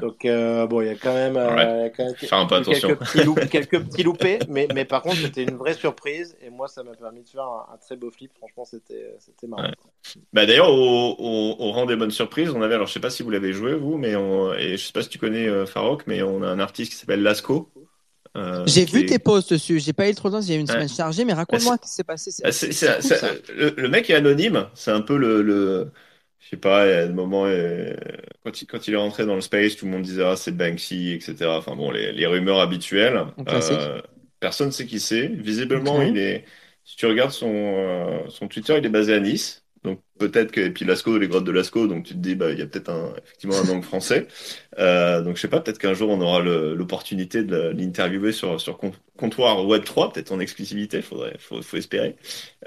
Donc euh, bon, il y a quand même, euh, Ouais. il y a quand même quelques, attention. petits loup- quelques petits loupés, mais, mais par contre, c'était une vraie surprise et moi, ça m'a permis de faire un, un très beau flip. Franchement, c'était c'était marrant. Ouais. Bah d'ailleurs, au, au, au rang des bonnes surprises, on avait, alors je sais pas si vous l'avez joué vous, mais on, et je sais pas si tu connais euh, Farok, mais on a un artiste qui s'appelle Lasco. Euh, J'ai vu est- tes posts dessus. J'ai pas eu trop de temps. J'ai eu une Ouais. semaine chargée, mais raconte-moi ce qui s'est passé. Ah, le, mec est anonyme, c'est un peu le, le je sais pas, des moments, euh, quand il, quand il est rentré dans le space, tout le monde disait ah c'est Banksy, etc. Enfin bon, les, les rumeurs habituelles. Un. Euh, personne ne sait qui c'est. Visiblement, il est, si tu regardes son, euh, son Twitter, il est basé à Nice. Donc peut-être que, et puis Lascaux, les grottes de Lascaux, donc tu te dis, bah, il y a peut-être un, effectivement un angle français. Euh, donc je sais pas, peut-être qu'un jour on aura l'opportunité de l'interviewer sur, sur comptoir Web3, peut-être en exclusivité, faudrait, faut, faut espérer.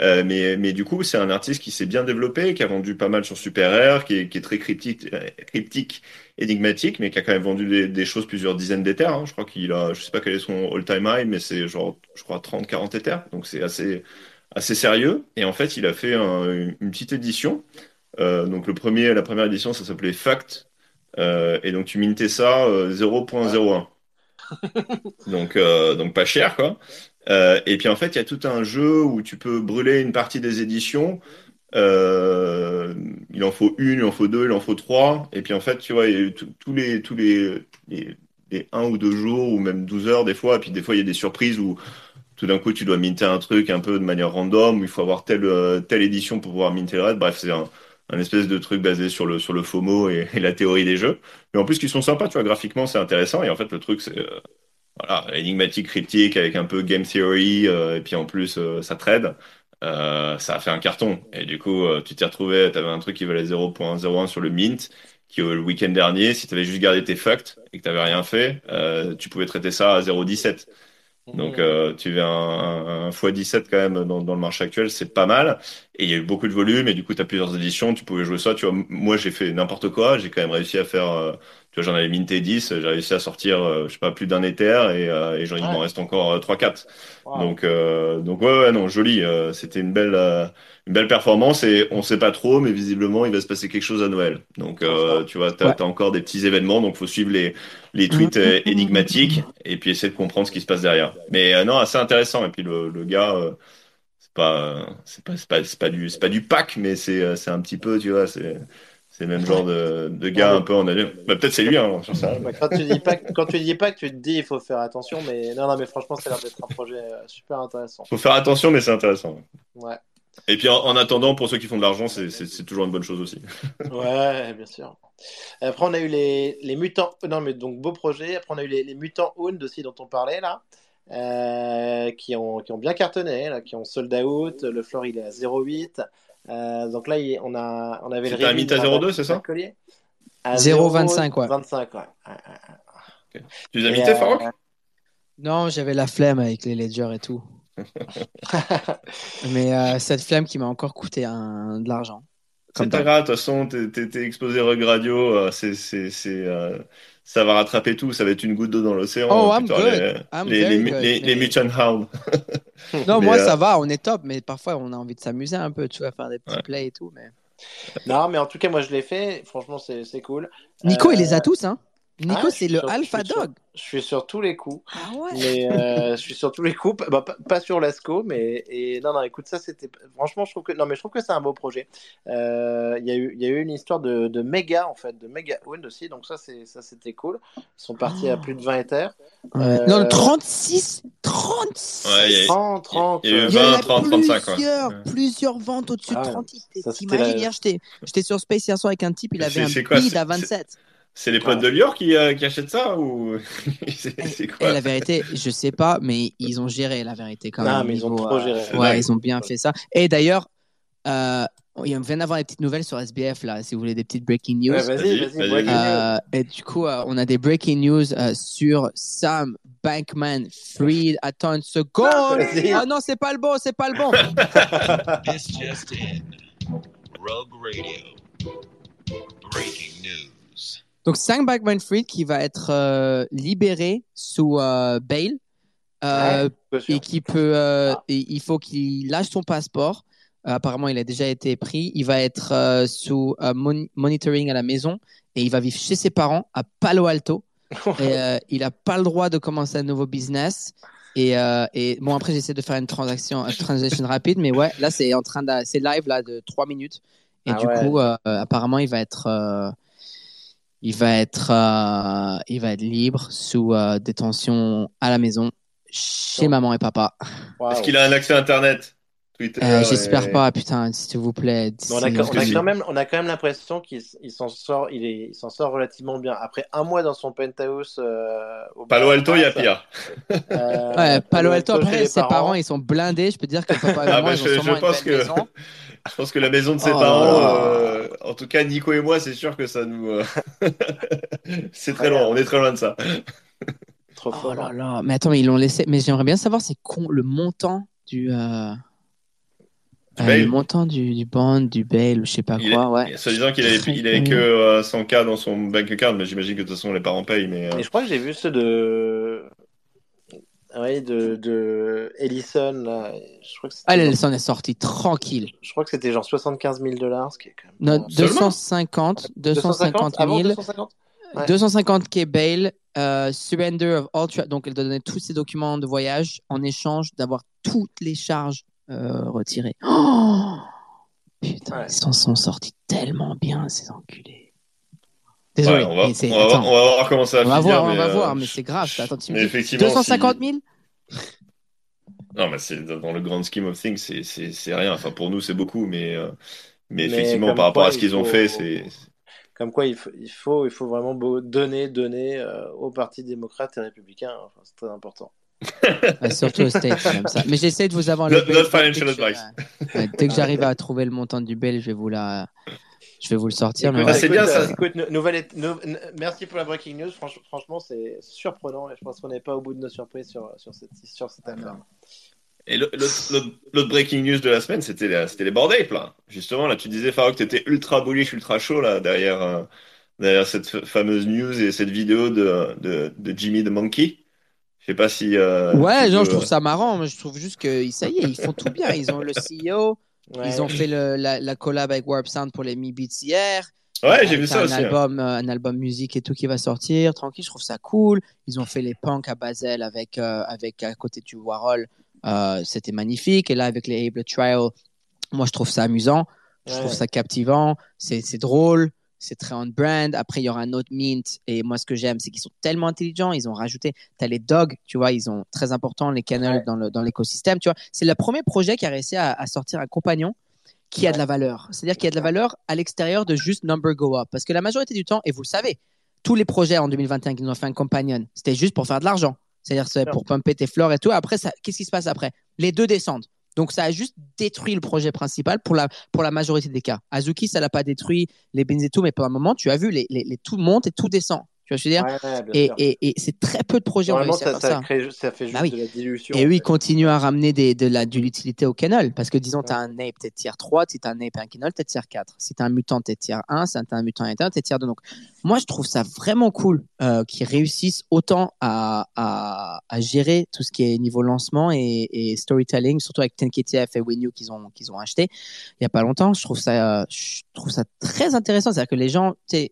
Euh, mais, mais du coup, c'est un artiste qui s'est bien développé, qui a vendu pas mal sur Super Rare, qui est, qui est très cryptique, euh, cryptique, énigmatique, mais qui a quand même vendu des, des choses plusieurs dizaines d'éthers. hein. Je crois qu'il a, je sais pas quel est son all-time high, mais c'est genre, je crois, 30, 40 éthers. Donc c'est assez, assez sérieux. Et en fait, il a fait un- une, petite édition. Euh, donc le premier, la première édition, ça s'appelait Fact. Euh, et donc tu mintais ça euh, 0.01. donc, euh, donc pas cher, quoi. Et puis en fait, il y a tout un jeu où tu peux brûler une partie des éditions. Euh, il en faut une, il en faut deux, il en faut trois. Et puis en fait, tu vois, tous les, tous les, les, les un ou deux jours, ou même 12 heures des fois. Et puis des fois, il y a des surprises où tout d'un coup, tu dois minter un truc un peu de manière random, il faut avoir telle, euh, telle édition pour pouvoir minter le reste. Bref, c'est un, espèce de truc basé sur le, sur le FOMO et, la théorie des jeux. Mais en plus, qui sont sympas, tu vois, graphiquement, c'est intéressant. Et en fait, le truc, c'est euh, voilà, énigmatique, cryptique, avec un peu game theory, euh, et puis en plus, ça trade. Ça a fait un carton. Et du coup, tu t'es retrouvé, tu avais un truc qui valait 0.01 sur le mint, qui le week-end dernier, si tu juste gardé tes facts et que tu n'avais rien fait, tu pouvais traiter ça à 0.17. Donc, euh, tu fais un, un, un x17 quand même dans, dans le marché actuel, c'est pas mal. Et il y a eu beaucoup de volume, et du coup, tu as plusieurs éditions, tu pouvais jouer ça. Tu vois, moi, j'ai fait n'importe quoi, j'ai quand même réussi à faire, euh, tu vois, j'en avais minté 10, j'ai réussi à sortir, euh, je sais pas, plus d'un Ether, et, euh, et genre, il m'en reste encore euh, 3-4. Wow. Donc, euh, donc ouais, ouais, non, joli. euh, c'était une belle, euh, une belle performance et on sait pas trop, mais visiblement il va se passer quelque chose à Noël. Donc, euh, tu vois, Ouais. t'as encore des petits événements, donc faut suivre les, les tweets euh, énigmatiques et puis essayer de comprendre ce qui se passe derrière. Mais euh, non, assez intéressant. Et puis le, le gars, euh, c'est pas, c'est pas, c'est pas, c'est pas du, c'est pas du pack, mais c'est, euh, c'est un petit peu, tu vois, c'est, c'est le même genre de, de gars un peu en allure. Bah, peut-être c'est lui, hein, j'en sais rien. Quand tu dis pas, quand tu dis pas que tu te dis il faut faire attention, mais non, non, mais franchement, ça a l'air d'être un projet euh, super intéressant. Faut faire attention, mais c'est intéressant. Ouais, Et puis en, en attendant, pour ceux qui font de l'argent, c'est, toujours une bonne chose aussi. ouais, bien sûr. Après, on a eu les, les mutants. Non, mais donc beau projet. Après, on a eu les, les mutants owned aussi dont on parlait là, euh, qui ont qui ont bien cartonné, là, qui ont sold out. Le floor il est à 0,8. Euh, donc là, il- on a on avait le reveal mythe à d'un 0,2, c'est ça collier. À 0,25, ouais. 25, ouais. Ouais. Tu les as mités, euh, Farok Non, j'avais la flemme avec les ledgers et tout. Mais euh, cette flemme qui m'a encore coûté un, de l'argent. C'est pas grave, de toute façon, t'es, exposé Rug Radio, euh, c'est, c'est, c'est, euh, ça va rattraper tout, ça va être une goutte d'eau dans l'océan. Oh, I'm putain, good. Les, I'm les, very les, good, les- les Mutant Hound. Non, Mais, moi euh, ça va, on est top, mais parfois on a envie de s'amuser un peu, tu vois, faire des petits Ouais. plays et tout. Mais... Non, mais en tout cas, moi je l'ai fait. Franchement, c'est c'est cool. Nico, Euh, il les a tous, hein? Nico, Ah, je c'est le sur- je alpha sur- dog. Je suis sur tous les coups. Ah ouais. Mais euh, je suis sur tous les coups, bah, pas, pas sur l'ASCO, mais et non, non, écoute, ça c'était franchement, je trouve que non, mais je trouve que c'est un beau projet. Euh, Il y a eu, y a eu une histoire de, de méga en fait, de méga owned aussi, donc ça c'est ça c'était cool. Ils sont partis à plus de 20 hectares, Ouais. Euh, Non, le 36 36 Ouais, il y a- 30, 30. il y a eu euh, Il y en 20, a 30, 35, ouais. plusieurs, Ouais. plusieurs ventes au-dessus de Ah ouais. 30. Ça, c'était T'imagines, la- hier, j'étais j'étais sur Space hier soir avec un type, il avait c'est- un bid à 27. C'est les potes de Lior qui, euh, qui achètent ça ou c'est Et la vérité, je sais pas, mais ils ont géré la vérité quand Non, même. mais ils ont trop euh, géré. C'est Ouais, ils ont bien fait ça. Et d'ailleurs, euh, il vient d'avoir des petites nouvelles sur SBF là, si vous voulez des petites breaking news. Ouais, vas-y, Vas-y. Euh, et du coup, euh, on a des breaking news euh, sur Sam Bankman Fried. Attends une seconde. Ah non, c'est pas le bon, c'est pas le bon. This just in. Rogue Radio. Breaking news. Donc Sam Bankman-Fried qui va être euh, libéré sous euh, bail euh, et qui peut, et il faut qu'il lâche son passeport. Apparemment, il a déjà été pris. Il va être sous mon- monitoring à la maison et il va vivre chez ses parents à Palo Alto. et il n'a pas le droit de commencer un nouveau business. Et, et bon, après, j'essaie de faire une transaction, une transaction rapide, mais ouais, là, c'est en train de, c'est live là de 3 minutes. Et Ah du ouais. coup, apparemment, il va être, il va être, euh, il va être libre sous euh, détention à la maison chez maman et papa. Waouh. Est-ce qu'il a un accès Internet? Euh, J'espère et- pas, putain, s'il vous plaît. On a, on quand même, on a quand même l'impression qu'il s'en sort, il s'en sort relativement bien. Après un mois dans son penthouse euh, au Palo Alto, il y a pire. euh, Ouais, Palo Alto, après, ses parents, ils sont blindés. Je peux dire que papa et Ah, maman, bah, ils ont je, je une pense que maison. je pense que la maison de ses Oh parents, euh, en tout cas Nico et moi, c'est sûr que ça nous, euh, c'est très loin. On est très loin de ça. Trop Oh fort. là là, mais attends, mais ils l'ont laissé. Mais j'aimerais bien savoir c'est con le montant du euh, euh, bail le montant du, du bond, du bail, ou je sais pas Il quoi, est- ouais. Se disant qu'il avait, il avait que euh, 100K dans son bank account, mais j'imagine que de toute façon les parents payent. Mais euh, Et je crois que j'ai vu ceux de, oui, de, de Ellison. là. Je crois que Ah, s'en est sortie tranquille. je crois que c'était genre 75 000 dollars, ce qui est quand même. Non, bon. Seulement 250, 250 avant 000, 250 Ouais. 250 k bail, euh, surrender of all, donc elle doit donner tous ses documents de voyage en échange d'avoir toutes les charges euh, retirées. Oh Putain, Ouais. ils s'en sont sortis tellement bien, ces enculés. Désolé, ouais, on, va, mais on, va attends. on va voir comment ça On va finir, voir, on mais, va euh, voir, mais c'est grave. Attends, tu me mais dis effectivement, 250 si- 000 Non, mais c'est dans le grand scheme of things, c'est c'est c'est rien. Enfin, pour nous, c'est beaucoup, mais euh, mais Mais effectivement, par rapport quoi, à ce qu'ils il ont fait, c'est Comme quoi, il faut, il faut, il faut vraiment donner, donner euh, au Parti démocrate et républicain. Enfin, c'est très important. Surtout aux States, comme ça. Mais j'essaie de vous avoir Not- le not Dès que financial je- advice. ouais, dès que j'arrive à trouver le montant du bail, je vais vous la, je vais vous le sortir. Écoute, Ah, c'est bien, ça. euh, écoute, nouvelle merci pour la breaking news. Franch- franchement, c'est surprenant et je pense qu'on n'est pas au bout de nos surprises sur, sur cette, sur cette affaire. Et l'autre l'autre- l'autre breaking news de la semaine, c'était les Bored Ape, là. Justement, là, tu disais, Farouk, t'étais ultra bullish, ultra chaud, là, derrière, euh, derrière cette fameuse news et cette vidéo de, de, de Jimmy the Monkey. Je sais pas si. euh, Ouais, genre, veux- je trouve ça marrant. mais Je trouve juste que ça y est, ils font tout bien. Ils ont le CEO, Ouais. ils ont fait le, la, la collab avec Warp Sound pour les Mi Beats hier. Ouais, j'ai vu ça un aussi. hein. album, euh, un album musique et tout qui va sortir. Tranquille, je trouve ça cool. Ils ont fait les punks à Basel avec, euh, avec à côté du Warhol. Euh, C'était magnifique. Et là, avec les Able Trial, moi, je trouve ça amusant. Je Ouais. trouve ça captivant. C'est c'est drôle. C'est très on brand. Après, il y aura un autre mint. Et moi, ce que j'aime, c'est qu'ils sont tellement intelligents. Ils ont rajouté. Tu as les dogs, tu vois, ils sont très importants, les Ouais. dans le- dans l'écosystème. tu vois, c'est le premier projet qui a réussi à, à sortir un compagnon qui a de la valeur. C'est-à-dire qu'il y a de la valeur à l'extérieur de juste number go up. Parce que la majorité du temps, et vous le savez, tous les projets en 2021 qui nous ont fait un compagnon, c'était juste pour faire de l'argent. C'est-à-dire c'est pour pumper tes fleurs et tout. Après, ça- qu'est-ce qui se passe après? Les deux descendent. Donc, ça a juste détruit le projet principal pour la, pour la majorité des cas. Azuki, ça l'a pas détruit, les bins et tout, mais pour un moment, tu as vu, les, les- tout monte et tout descend. Tu vois ce que je veux dire? Ouais, ouais, Et, et, et c'est très peu de projets ont réussi à ça, faire ça, ça. fait juste Bah oui. de la dilution. Et eux, ils continuent à ramener des, de la, de l'utilité au kennel. Parce que disons, tu as un nape, t'es tier 3, si tu as un nape et un kennel, t'es tier 4. Si tu as un mutant, t'es tier 1, si tu as un mutant et un, t'es tier 2. Donc, moi, je trouve ça vraiment cool euh, qu'ils réussissent autant à, à, à gérer tout ce qui est niveau lancement et, et storytelling, surtout avec TenKTF et Winu qu'ils ont, qu'ils ont acheté il y a pas longtemps. Je trouve ça, euh, je trouve ça très intéressant. C'est-à-dire que les gens, tu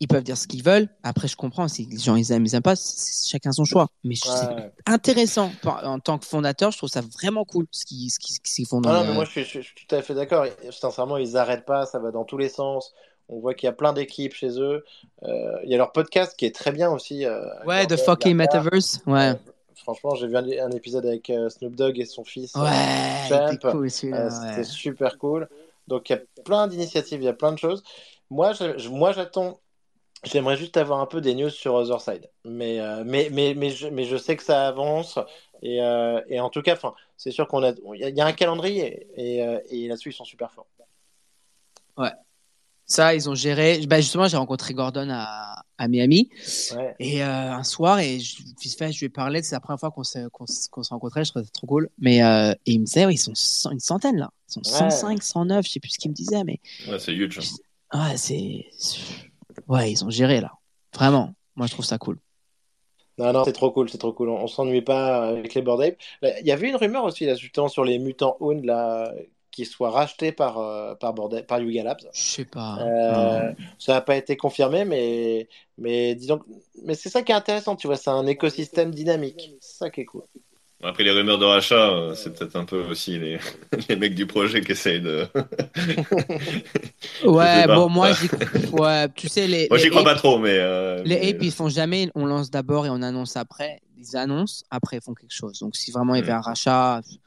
ils peuvent dire ce qu'ils veulent. Après, je comprends si les gens ils aiment, ils aiment pas, c'est chacun son choix. Mais je- c'est Ouais. intéressant en tant que fondateur. Je trouve ça vraiment cool ce qu'ils ce font dans Non, non, le- mais moi je suis, je tout à fait d'accord. Sincèrement, ils n'arrêtent pas, ça va dans tous les sens. On voit qu'il y a plein d'équipes chez eux. Euh, il y a leur podcast qui est très bien aussi. euh, Ouais, The Fucking. Metaverse. Ouais. Euh, franchement, j'ai vu un, un épisode avec euh, Snoop Dogg et son fils. euh, Ouais, cool Euh. C'était ouais. super cool. Donc il y a plein d'initiatives, il y a plein de choses. Moi, je- moi j'attends. J'aimerais juste avoir un peu des news sur Other Side. Mais, euh, mais, mais, mais, je, mais je sais que ça avance. Et, euh, et en tout cas, c'est sûr qu'on a, il y a- il y a un calendrier. Et, euh, et là-dessus, ils sont super forts. Ça, ils ont géré. Bah, justement, j'ai rencontré Gordon à, à Miami. Ouais. Et euh, un soir, et je, fait, je lui ai parlé, c'est la première fois qu'on s'est qu'on s- qu'on s'est rencontrés, je trouvais ça trop cool. Mais euh, et il me disait, ouais, ils sont cent- une centaine là. Ils sont 105, 109, je sais plus ce qu'il me disait, mais Ouais, c'est huge. ouais, c'est. Ouais, ils ont géré là. Vraiment. Moi, je trouve ça cool. Non, non, c'est trop cool, c'est trop cool. On, on s'ennuie pas avec les Bored. Là, Il y avait une rumeur aussi, là, justement, sur les mutants Hound, là, qui soient rachetés par, euh, par, par Yuga Labs. Je sais pas. Euh, ça n'a pas été confirmé, mais, mais disons, mais c'est ça qui est intéressant, tu vois, c'est un écosystème dynamique. C'est ça qui est cool. Après les rumeurs de rachat, euh, c'est peut-être un peu aussi les, les mecs du projet qui essayent de. Ouais, bon, moi, ouais, tu sais, les. Moi, j'y crois apes- pas trop, mais. euh, Les mais- apes, ils font jamais, on lance d'abord et on annonce après. Ils annoncent, après ils font quelque chose. Donc si vraiment il y avait un rachat, il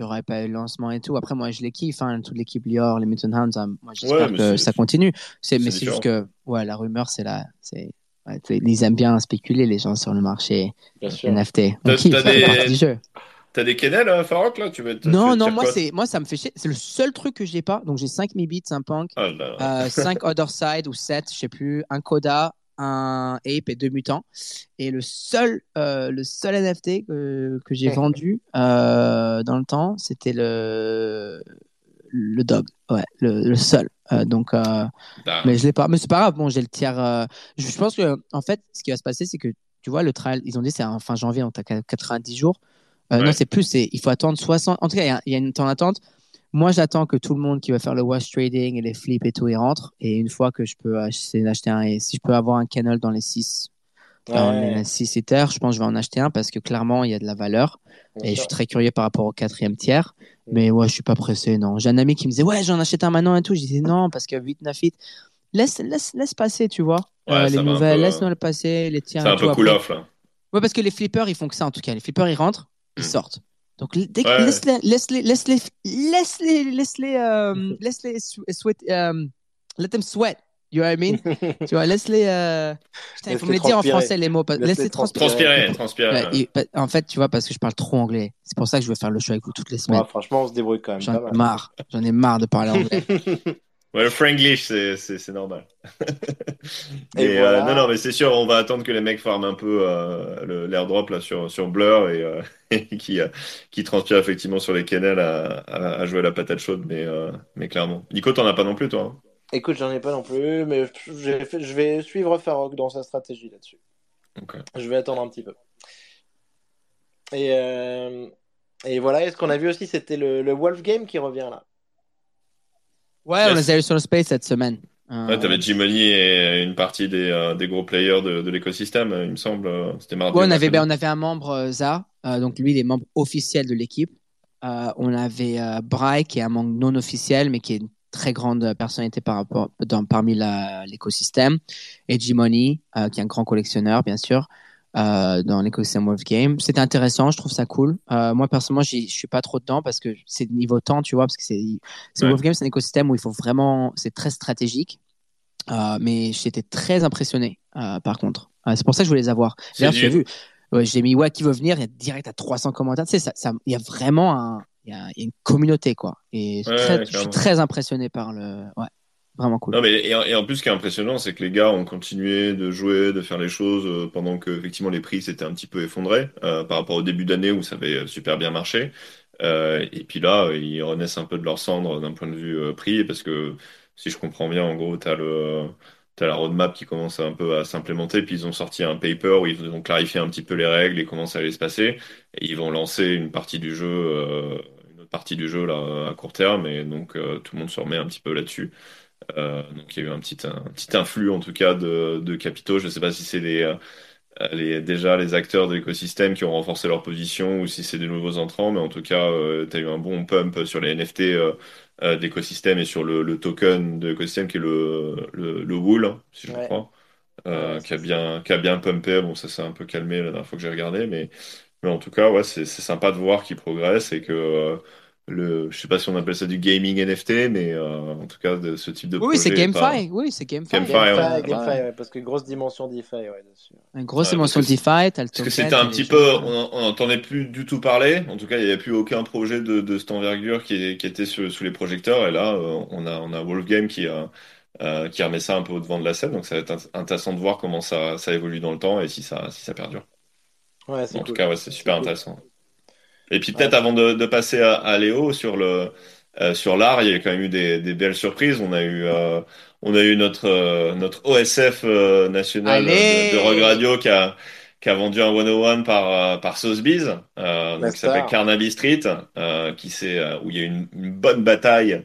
n'y aurait pas eu le lancement et tout. Après, moi, je les kiffe, hein, toute l'équipe Lior, les Mutant Hounds. Moi, j'espère Ouais, que ça continue. C'est, mais c'est juste que, ouais, la rumeur, c'est là. C'est, ouais, tu sais, ils aiment bien spéculer, les gens sur le marché Bien sûr. NFT. T'as- des- partie du jeu. T'as des Kennel, euh, Farok, là? Tu veux, tu Non, veux non, moi, c'est, moi, ça me fait chier. C'est le seul truc que j'ai pas. Donc, j'ai 5 Mi Beats, un Punk, là. 5 Other Side ou 7, je sais plus, un Coda, un Ape et deux mutants. Et le seul, euh, le seul NFT que, que j'ai Ouais. vendu euh, dans le temps, c'était le, le Dog. Ouais, le, le seul. Euh, donc, euh, Ah. mais je l'ai pas. Mais c'est pas grave. Bon, j'ai le tiers. euh, je, je pense que, en fait, ce qui va se passer, c'est que, tu vois, le trial, ils ont dit c'est en fin janvier, donc t'as 90 jours. Ouais. Non, c'est plus, c'est, il faut attendre 60. En tout cas, il y a- y, une temps d'attente. Moi, j'attends que tout le monde qui va faire le wash trading et les flips et tout, il rentre. Et une fois que je peux acheter, acheter un, et si je peux avoir un kennel dans les 6 dans Ouais, les 6 éthers, je pense que je vais en acheter un parce que clairement, il y a de la valeur. bien Et je sûr. suis très curieux par rapport au quatrième tiers. Mm. Mais ouais, je suis pas pressé, non. J'ai un ami qui me disait, ouais, j'en achète un maintenant et tout. Je disais, non, parce que 8, 9, 8. Laisse, laisse, laisse passer, tu vois. Ouais, Euh, les nouvelles, peu, laisse-nous le passer, les tiers C'est un tout. peu cool off, là. Ouais, parce que les flippers, ils font que ça en tout cas. Les flippers, ils rentrent, ils Mm. sortent. Donc dès que- Ouais. laisse-les, laisse-les, laisse-les, laisse-les, laisse-les, euh, laisse-les sweat, euh, let them sweat. You know what I mean? tu vois, laisse-les. Euh... Putain, il faut me les dire en français les mots. pas- Laisse-les transpirer. Transpirer, transpirer. Ouais, ouais. et, bah, en fait, tu vois, parce que je parle trop anglais. C'est pour ça que je veux faire le show avec vous toutes les semaines. Ouais, franchement, on se débrouille quand même J'en ai marre. J'en ai marre de parler anglais. Ouais, le Franglish, c'est, normal. Et Et, voilà. euh, non, non, mais c'est sûr, on va attendre que les mecs forment un peu euh, le- l'airdrop là sur, sur Blur et, euh, et qui, euh, qui transpire effectivement sur les kennels à, à, à jouer la patate chaude, mais, euh, mais clairement. Nico, t'en as pas non plus, toi hein? Écoute, j'en ai pas non plus, mais fait- je vais suivre Farok dans sa stratégie là-dessus. Je vais attendre un petit peu. Et, euh, et voilà, et ce qu'on a vu aussi, c'était le, le Wolf Game qui revient là. Ouais, on les a eu sur le space cette semaine. Euh, Ouais, t'avais Jimony et une partie des, euh, des gros players de, de l'écosystème, il me semble. euh, C'était mardi. Ouais, ou on avait, ben, on avait un membre, euh, Za, euh, donc lui, il est membre officiel de l'équipe. Euh, on avait euh, Bry, qui est un membre non officiel, mais qui est une très grande personnalité par rapport, dans, parmi l'écosystème. Et euh, qui est un grand collectionneur, bien sûr, euh, dans l'écosystème Wolf Game. C'était intéressant, je trouve ça cool. Euh, moi, personnellement, je suis pas trop dedans parce que c'est niveau temps, tu vois, parce que c'est, c'est Ouais. Wolf Game, c'est un écosystème où il faut vraiment, c'est très stratégique. Euh, mais j'étais très impressionné, par contre. C'est pour ça que je voulais les avoir. D'ailleurs, j'ai vu, j'ai mis ouais, qui veut venir, il y a direct à 300 commentaires. Tu sais, ça, il y a vraiment un, y a, il y a une communauté, quoi. Et je suis Ouais, très, ouais, je suis clairement. très impressionné par le, ouais, vraiment cool. Non, mais et, en- et en plus, ce qui est impressionnant, c'est que les gars ont continué de jouer, de faire les choses euh, pendant que effectivement les prix s'étaient un petit peu effondrés euh, par rapport au début d'année où ça avait super bien marché. Euh, et puis là, euh, ils renaissent un peu de leur cendre d'un point de vue euh, prix parce que si je comprends bien, en gros, t'as le T'as la roadmap qui commence un peu à s'implémenter, puis ils ont sorti un paper où ils ont clarifié un petit peu les règles et comment ça allait se passer. Et ils vont lancer une partie du jeu, euh, partie du jeu là à court terme, et donc euh, tout le monde se remet un petit peu là-dessus. Euh, donc il y a eu un petit, un petit influx en tout cas de, de capitaux. Je ne sais pas si c'est les, euh, les, déjà les acteurs de l'écosystème qui ont renforcé leur position ou si c'est des nouveaux entrants, mais en tout cas, tu as eu un bon pump sur les NFT de l'écosystème et sur le, le token de l'écosystème qui est le, le, le Wool, si je Ouais. crois, euh, Ouais, qui a bien, qui a bien pumpé. Bon, ça s'est un peu calmé la dernière fois que j'ai regardé, mais, mais en tout cas, ouais, c'est sympa de voir qu'il progresse et que le, je sais pas si on appelle ça du gaming NFT, mais euh, en tout cas, de ce type de Oui, oui, c'est projet pas-. Oui, c'est GameFi. GameFi, GameFi, ouais. GameFi, Ouais. ouais, parce que grosse dimension DeFi, ouais, dessus. Une grosse Ouais, émotion parce que DeFi, t'as le Parce que c'était un petit peu, on n'entendait plus du tout parler. En tout cas, il n'y avait plus aucun projet de, de cette envergure qui, qui était sur- sous les projecteurs. Et là, euh, on a, on a Wolfgame qui, a, euh, qui remet ça un peu au devant de la scène. Donc, ça va être int- intéressant de voir comment ça, ça évolue dans le temps et si ça, si ça perdure. Ouais, En tout cas, ouais, c'est super cool. intéressant. Et puis peut-être avant de, de passer à, à Léo sur le euh, sur l'art, il y a quand même eu des, des belles surprises. On a eu euh, on a eu notre euh, notre OSF euh, national Allez de, de Rogue Radio qui a qui a vendu un 101 par euh, par Sotheby's, euh, donc qui s'appelle. Carnaby Street, euh, qui c'est euh, où il y a eu une, une bonne bataille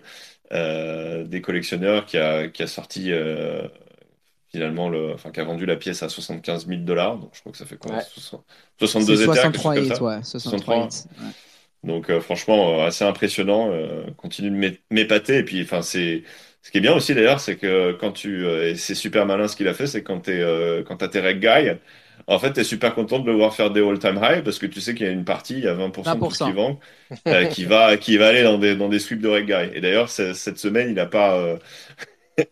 euh, des collectionneurs qui a qui a sorti euh, finalement le enfin qui a vendu la pièce à 75 000 dollars. Donc je crois que ça fait quoi? Ouais. 60 62 C'est éthers, quelque 63 chose hits, ouais. 63 hits. Ouais. Donc euh, franchement, euh, assez impressionnant. euh, continue de m'é- m'épater. Et puis, enfin, c'est ce qui est bien aussi d'ailleurs, c'est que quand tu, et c'est super malin ce qu'il a fait, c'est quand t'es, euh, quand t'as tes reg guys, en fait, t'es super content de le voir faire des all-time high parce que tu sais qu'il y a une partie, il y a 20% de tout ce 20%. qu'il vend, euh, qui va, qui va aller dans des, dans des sweeps de reg guys. Et d'ailleurs, cette semaine, il a pas, euh,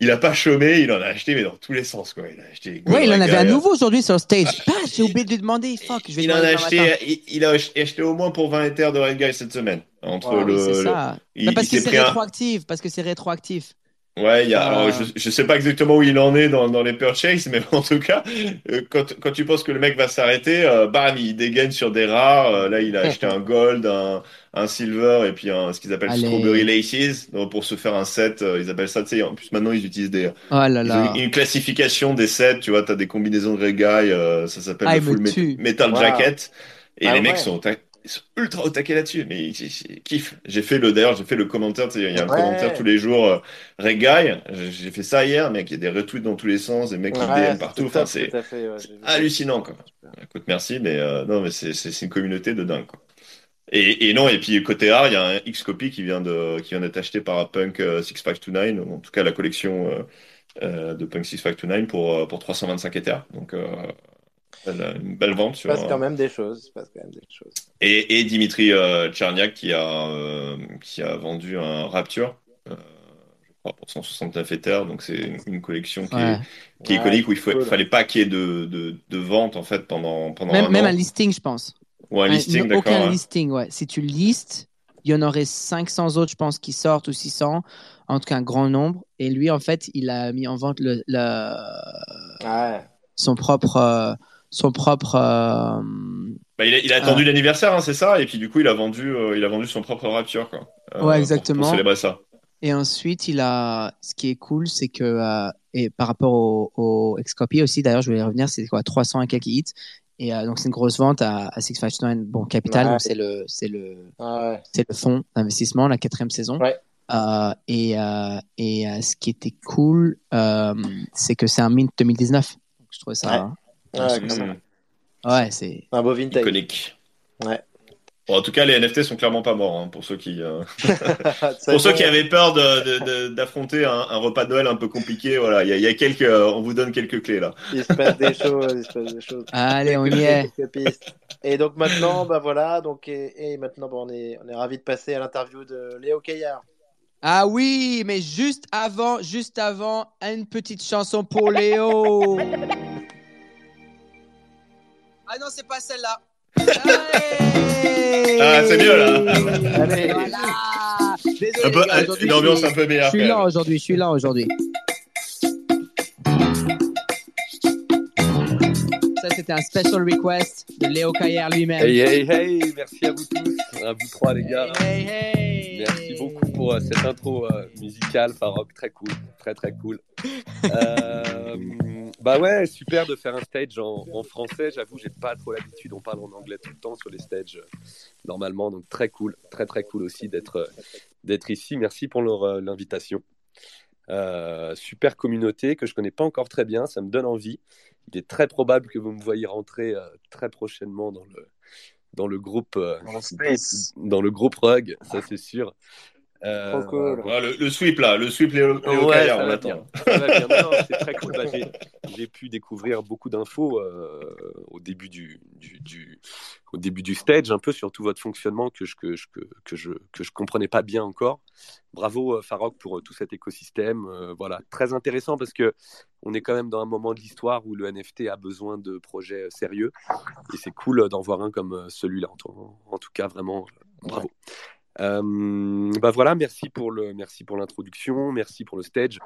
il a pas chômé, il en a acheté mais dans tous les sens quoi. Il a acheté. Ouais, il en avait Guy, nouveau aujourd'hui sur le stage. Ah, j'ai oublié de lui demander. Fuck, je vais il en a acheté, il, il a ach- acheté au moins pour 20 éthers de Red Guy cette semaine. Entre le, oui, c'est le- ça. il, Bah, parce il que c'est rétroactif. Parce que c'est rétroactif. Ouais, il y a, alors, je, je sais pas exactement où il en est dans, dans les purchases, mais en tout cas, euh, quand, quand tu penses que le mec va s'arrêter, euh, bam, il dégaine sur des rares. Euh, là, il a acheté un gold, un, un silver et puis un, ce qu'ils appellent Allez. strawberry laces donc, pour se faire un set. euh, ils appellent ça, tu sais, en plus maintenant ils utilisent des, Oh là là. une, une classification des sets, tu vois, t'as des combinaisons de reggae, euh, ça s'appelle Ah, le full me metal Wow. jacket. Et Ah les mecs sont, ils sont ultra au taquet là-dessus, mais ils, kiffent. J'ai fait le, d'ailleurs, j'ai fait le commentaire, il y a un commentaire tous les jours, euh, reggae. J'ai fait ça hier, mec, il y a des retweets dans tous les sens, des mecs qui Ouais, DM partout. Enfin, c'est ouais, hallucinant, quoi. Écoute, merci, mais euh, non, mais c'est une communauté de dingue, quoi. Et, et non, et puis côté art, il y a un X-Copy qui vient de qui vient d'être acheté par Punk euh, 6529, ou en tout cas la collection euh, euh, de Punk 6529 pour, euh, pour 325 Ethers. Donc, euh, belle- une belle vente Il se passe quand même des choses. passe quand même des choses. et, et Dimitri euh, Tcherniak qui a, euh, qui a vendu un Rapture, euh, je crois, pour 169 Ethers. Donc c'est une, collection qui Ouais. est, qui est Ouais, iconique où il ne cool. fallait pas qu'il y ait de, de, de vente en fait pendant, pendant Même, un même an. un listing, je pense. Ou un listing, Un- d'accord. Aucun ouais. listing, ouais. Si tu listes, il y en aurait 500 autres, je pense, qui sortent ou 600. En tout cas, un grand nombre. Et lui, en fait, il a mis en vente le, le- Ouais. son propre. euh, son propre. euh, Bah, il, a, il a attendu l'anniversaire, hein, c'est ça. Et puis du coup, il a vendu, euh, il a vendu son propre Rapture, quoi. Euh, Ouais, exactement. Pour, célébrer ça. Et ensuite, il a. Ce qui est cool, c'est que. euh, et par rapport au, au Excopy aussi, d'ailleurs, je voulais y revenir, c'est quoi 300 et quelques hits. Et euh, donc, c'est une grosse vente à, à 659, bon, Capital, Ouais. donc c'est le, c'est le, Ah ouais. c'est le fonds d'investissement, la quatrième saison. Ouais. Euh, et euh, et euh, ce qui était cool, euh, c'est que c'est un mint 2019. Donc, je trouvais ça. Ouais. Ouais, c'est. Un beau vintage. Iconique. Ouais. Bon, en tout cas, les NFT sont clairement pas morts hein, pour ceux qui. euh, Pour ceux qui avaient peur d'affronter un, un repas de Noël un peu compliqué, voilà, il y a, il y a quelques, euh, on vous donne quelques clés là. Il se passe des choses, il se passe des choses. Allez, on y est. Et donc maintenant, bah voilà, donc et, et maintenant, bah, on est on est ravi de passer à l'interview de Léo Caillard. Ah oui, mais juste avant, juste avant, une petite chanson pour Léo. Ah non, c'est pas celle-là. Ah, c'est mieux, là. Allez. Voilà. Désolé, Un peu, les gars, aujourd'hui, une ambiance je un peu meilleure. Je suis quand là même. aujourd'hui, je suis là aujourd'hui. Ça, c'était un special request de Léo Caillère lui-même. Hey, hey, hey, merci à vous tous, à vous trois les gars. Hey, hey. Merci beaucoup pour euh, cette intro euh, musicale, Farok, très cool, très très cool. Euh, bah ouais, super de faire un stage en, en français. J'avoue, j'ai pas trop l'habitude. On parle en anglais tout le temps sur les stages euh, normalement, donc très cool, très très cool aussi d'être euh, d'être ici. Merci pour euh, l'invitation. Euh, super communauté que je connais pas encore très bien, ça me donne envie. Il est très probable que vous me voyez rentrer euh, très prochainement dans le, dans le groupe euh, Dans le space. dans le groupe Rug, ça c'est sûr. Euh, Trop cool. Ouais, le, le sweep là, le sweep Ouais, Carrière, ça on va attend. Ça va bien. Non, non, c'est très cool. Bah, j'ai, j'ai pu découvrir beaucoup d'infos euh, au début du, du, du- au début du stage, un peu sur tout votre fonctionnement que je que je que, que je que je comprenais pas bien encore. Bravo euh, Farok pour tout cet écosystème. Euh, voilà, très intéressant parce que on est quand même dans un moment de l'histoire où le NFT a besoin de projets sérieux et c'est cool d'en voir un comme celui-là. En, tout- en tout cas, vraiment bravo. Bah voilà, merci pour le, merci pour l'introduction, merci pour le stage.